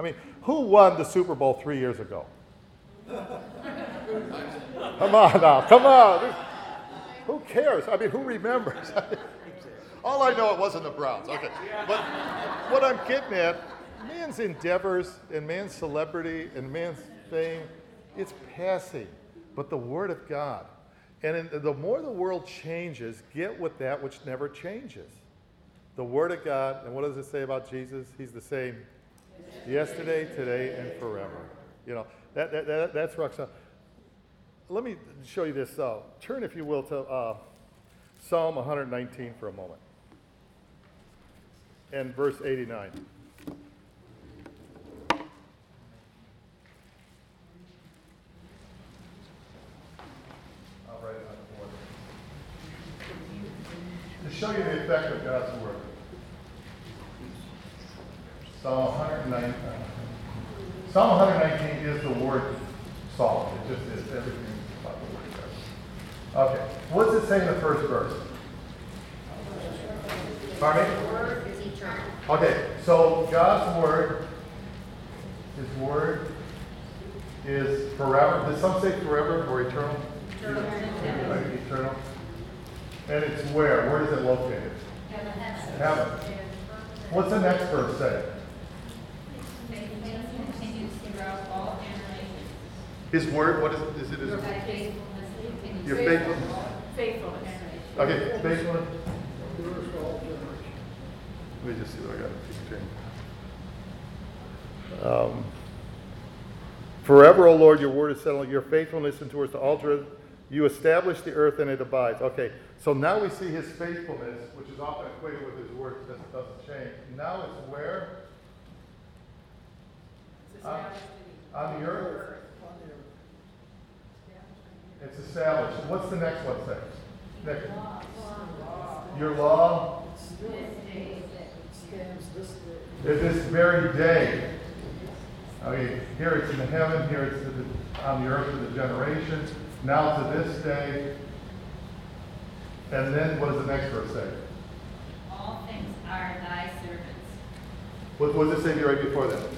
I mean, who won the Super Bowl three years ago? come on now, come on. Who cares? I mean, who remembers? All I know, it wasn't the Browns. Okay. But what I'm getting at, man's endeavors and man's celebrity and man's fame, it's passing. but the Word of God. And in, the more the world changes, get with that which never changes. The Word of God, and what does it say about Jesus? He's the same yesterday, today, and forever. You know, that, that, that that's solid. Let me show you this. Uh, turn, if you will, to uh, Psalm 119 for a moment. And verse 89. I'll write it on the board. To show you the effect of God's Word. Psalm 119. Psalm 119 is the word Psalm. It just is everything about the word God. Okay. What does it say in the first verse? Pardon me? Word is eternal. Okay, so God's word, His word is forever. Did some say forever or eternal? Eternal. Eternal. And it's where? Where is it located? Heaven. Heaven. What's the next verse say? Faithfulness continues throughout all generations. His word, what is it? Is it Your his? faithfulness continues. Your faithfulness. Faithfulness. Okay, faithfulness. Yours for all generations. Let me just see what I got. in King James. Um, Forever, O Lord, your word is settled. Your faithfulness endures to generations. You establish the earth and it abides. Okay, so now we see his faithfulness, which is often equated with his word, that it doesn't change. Now it's where? It's On the earth. On there. It's established. What's the next one say? Next. Your law this is this very day. Okay, here it's in the heaven, here it's the, on the earth for the generations, now to this day. And then what does the next verse say? All things are thy servants. What, what does it say right before that?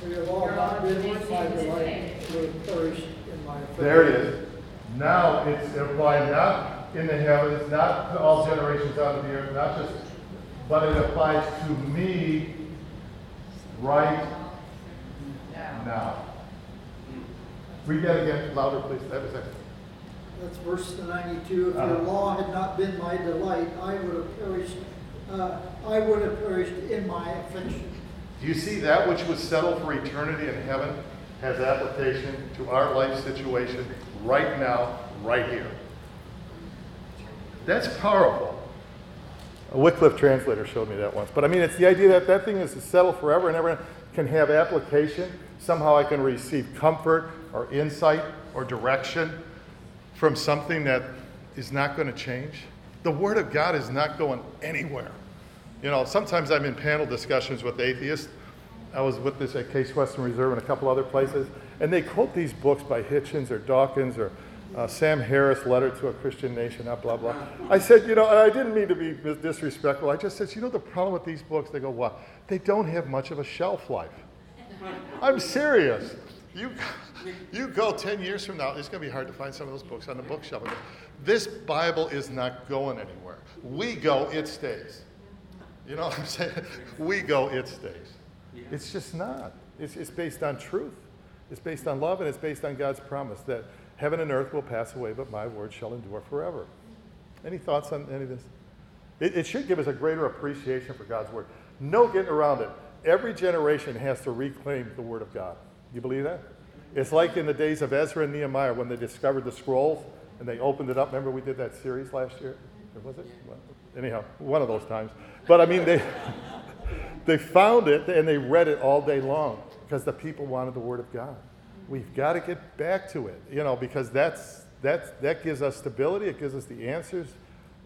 For your law not been with my delight, would perish in my affliction. There it is. Now it's applied not in the heavens, not to all generations out of the earth, not just, but it applies to me right now. Read that again louder, please. That was excellent. That's verse ninety-two. If your Uh-huh. law had not been my delight, I would have perished, uh, I would have perished in my affliction. Do you see that which was settled for eternity in heaven has application to our life situation right now, right here? That's powerful. A Wycliffe translator showed me that once. But I mean, it's the idea that that thing is settled forever and everyone can have application. Somehow I can receive comfort or insight or direction from something that is not going to change. The Word of God is not going anywhere. You know, sometimes I'm in panel discussions with atheists. I was with this at Case Western Reserve and a couple other places, and they quote these books by Hitchens or Dawkins or uh, Sam Harris, Letter to a Christian Nation, blah, blah, blah. I said, you know, and I didn't mean to be disrespectful. I just said, you know, the problem with these books, they go, what? They don't have much of a shelf life. I'm serious. You, you go 10 years from now, it's going to be hard to find some of those books on the bookshelf. This Bible is not going anywhere. We go, it stays. You know what I'm saying? We go, it stays. It's just not. It's, it's based on truth. It's based on love, and it's based on God's promise that heaven and earth will pass away, but my word shall endure forever. Any thoughts on any of this? It, it should give us a greater appreciation for God's word. No getting around it. Every generation has to reclaim the word of God. You believe that? It's like in the days of Ezra and Nehemiah when they discovered the scrolls and they opened it up. Remember we did that series last year? Or was it? Well, anyhow, one of those times. But I mean, they, they found it and they read it all day long because the people wanted the word of God. We've got to get back to it, you know, because that's, that's, that gives us stability. It gives us the answers.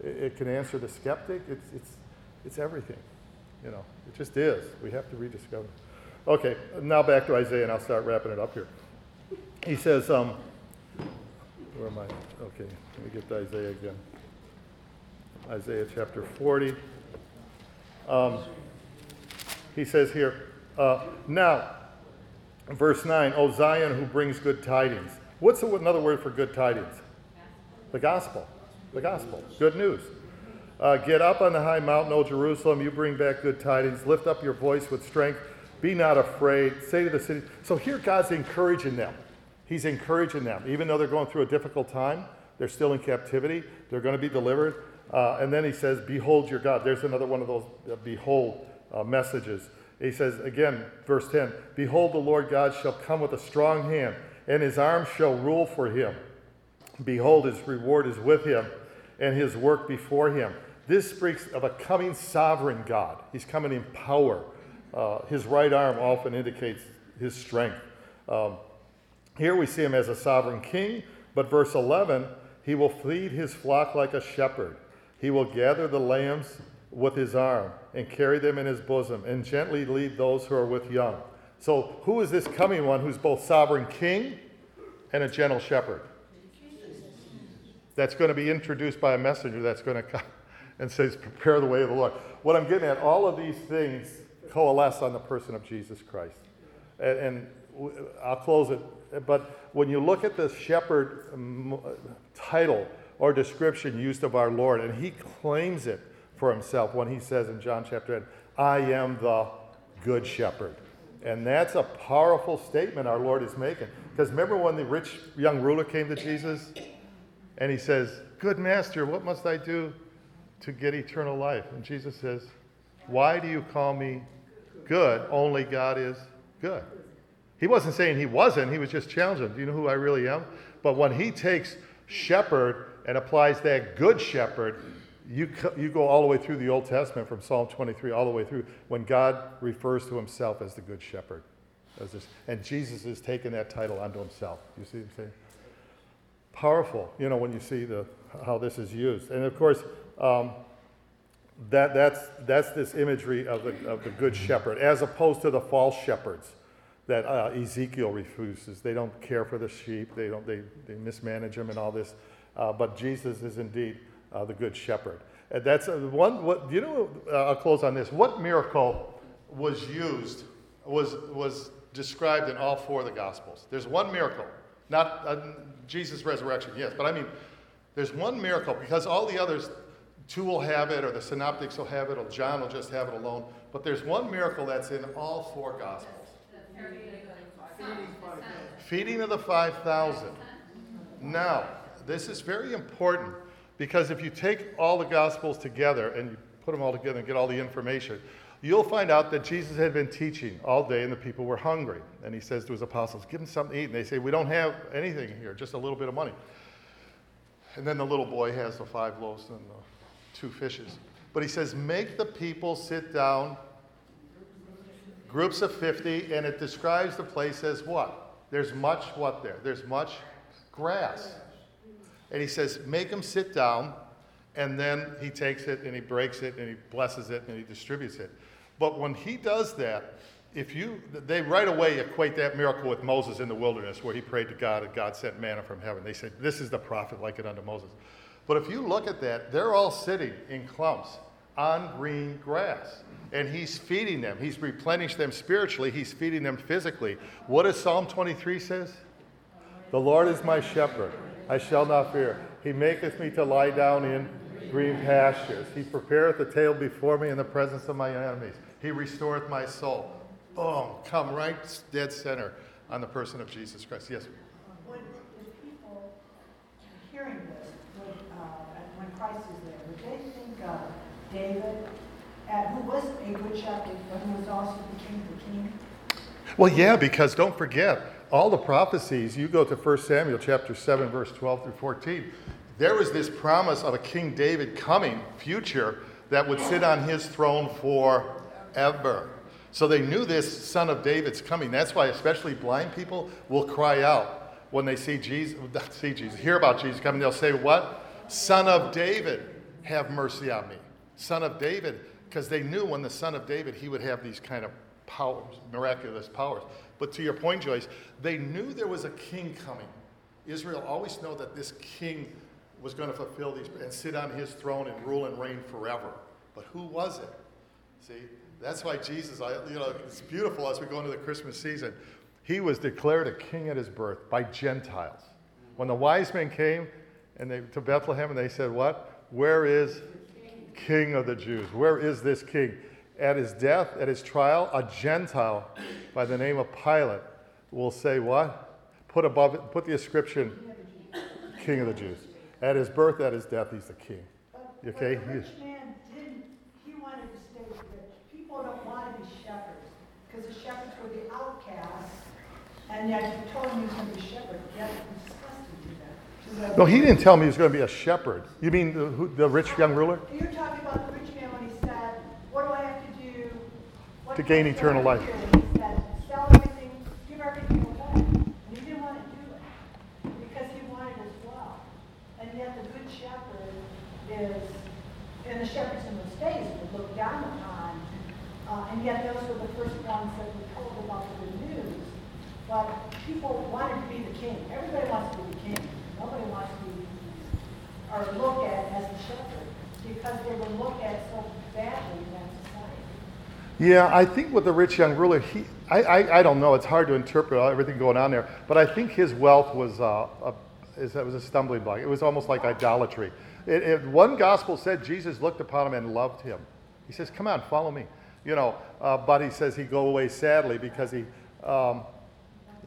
It, it can answer the skeptic. It's, it's, it's everything, you know. It just is. We have to rediscover. Okay, now back to Isaiah, and I'll start wrapping it up here. He says, um, where am I? Okay, let me get to Isaiah again. Isaiah chapter 40. Um, he says here, uh, now, verse 9, O Zion who brings good tidings. What's another word for good tidings? The gospel. The gospel. Good news. Uh, get up on the high mountain, O Jerusalem. You bring back good tidings. Lift up your voice with strength. Be not afraid. Say to the city. So here God's encouraging them. He's encouraging them. Even though they're going through a difficult time, they're still in captivity, they're going to be delivered. Uh, and then he says, Behold your God. There's another one of those uh, behold uh, messages. He says, again, verse 10 Behold, the Lord God shall come with a strong hand, and his arm shall rule for him. Behold, his reward is with him, and his work before him. This speaks of a coming sovereign God. He's coming in power. Uh, his right arm often indicates his strength. Um, here we see him as a sovereign king, but verse 11, he will feed his flock like a shepherd. He will gather the lambs with his arm and carry them in his bosom and gently lead those who are with young. So, who is this coming one who's both sovereign king and a gentle shepherd? That's going to be introduced by a messenger that's going to come and says, Prepare the way of the Lord. What I'm getting at, all of these things coalesce on the person of Jesus Christ. And, and I'll close it. But when you look at the shepherd um, title or description used of our Lord, and he claims it for himself when he says in John chapter 8, I am the good shepherd. And that's a powerful statement our Lord is making. Because remember when the rich young ruler came to Jesus and he says, Good master, what must I do to get eternal life? And Jesus says, Why do you call me good? Only God is good. He wasn't saying he wasn't, he was just challenging. Do you know who I really am? But when he takes shepherd and applies that good shepherd, you, you go all the way through the Old Testament from Psalm 23 all the way through when God refers to himself as the good shepherd. This, and Jesus is taking that title onto himself. You see what I'm saying? Powerful, you know, when you see the, how this is used. And of course, um, that, that's, that's this imagery of the, of the good shepherd, as opposed to the false shepherds that uh, Ezekiel refuses. They don't care for the sheep, they, don't, they, they mismanage them and all this. Uh, but Jesus is indeed uh, the Good Shepherd. And that's uh, one, what, you know, uh, I'll close on this. What miracle was used, was, was described in all four of the Gospels? There's one miracle, not uh, Jesus' resurrection, yes, but I mean, there's one miracle because all the others, two will have it, or the synoptics will have it, or John will just have it alone. But there's one miracle that's in all four Gospels feeding of the 5,000. Now, this is very important because if you take all the Gospels together and you put them all together and get all the information, you'll find out that Jesus had been teaching all day and the people were hungry. And he says to his apostles, Give them something to eat. And they say, We don't have anything here, just a little bit of money. And then the little boy has the five loaves and the two fishes. But he says, Make the people sit down, groups of 50, and it describes the place as what? There's much what there? There's much grass. And he says, Make them sit down. And then he takes it and he breaks it and he blesses it and he distributes it. But when he does that, if you, they right away equate that miracle with Moses in the wilderness where he prayed to God and God sent manna from heaven. They say, This is the prophet like it unto Moses. But if you look at that, they're all sitting in clumps on green grass. And he's feeding them. He's replenished them spiritually. He's feeding them physically. What does Psalm 23 says? The Lord is my shepherd. I shall not fear. He maketh me to lie down in green pastures. He prepareth a table before me in the presence of my enemies. He restoreth my soul. Boom, come right dead center on the person of Jesus Christ. Yes? Would, if people hearing this, would, uh, when Christ is there, would they think of David, uh, who was a good shepherd, but who was also the king of the king? Well, yeah, because don't forget, all the prophecies, you go to 1 Samuel chapter 7, verse 12 through 14, there was this promise of a King David coming, future, that would sit on his throne forever. So they knew this son of David's coming. That's why, especially blind people will cry out when they see Jesus, see Jesus, hear about Jesus coming. They'll say, What? Son of David, have mercy on me. Son of David, because they knew when the son of David, he would have these kind of powers, miraculous powers. But to your point, Joyce, they knew there was a king coming. Israel always know that this king was going to fulfill these and sit on his throne and rule and reign forever. But who was it? See, that's why Jesus, I, you know, it's beautiful as we go into the Christmas season. He was declared a king at his birth by Gentiles. When the wise men came and they, to Bethlehem and they said, What? Where is King of the Jews? Where is this king? At his death, at his trial, a Gentile by the name of Pilate will say, What? put above it, put the inscription, King of the Jews. At his birth, at his death, he's the king. But- Okay, But the rich man didn't, he wanted to stay rich. People don't want to be shepherds, because the shepherds were the outcasts, and yet you told him he was going to be a shepherd, yet it's disgusting to them. No, he didn't tell me he was going to be a shepherd. You mean the, who, the rich young ruler? You're talking about the good shepherd is, and the shepherds in those days down upon, and yet those were the first ones that were told about the news. People wanted to be the king. Everybody wants to be the king. Nobody wants to be are looked at as the shepherd because they were looked at so badly. Yeah, I think with the rich young ruler, he, I, I, I don't know. It's hard to interpret everything going on there. But I think his wealth was, uh, a, was a stumbling block. It was almost like idolatry. It, it, one gospel said Jesus looked upon him and loved him. He says, "Come on, follow me." You know, uh, but he says he go away sadly because he, um,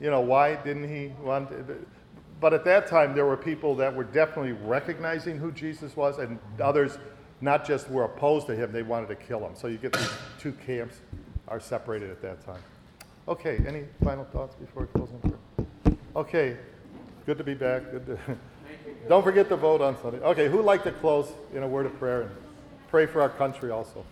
you know, why didn't he want? But at that time, there were people that were definitely recognizing who Jesus was, and others not just were opposed to him; they wanted to kill him. So you get these two camps are separated at that time. Okay, any final thoughts before closing? Okay, good to be back. Good to, don't forget to vote on Sunday. Okay, who'd like to close in a word of prayer and pray for our country also?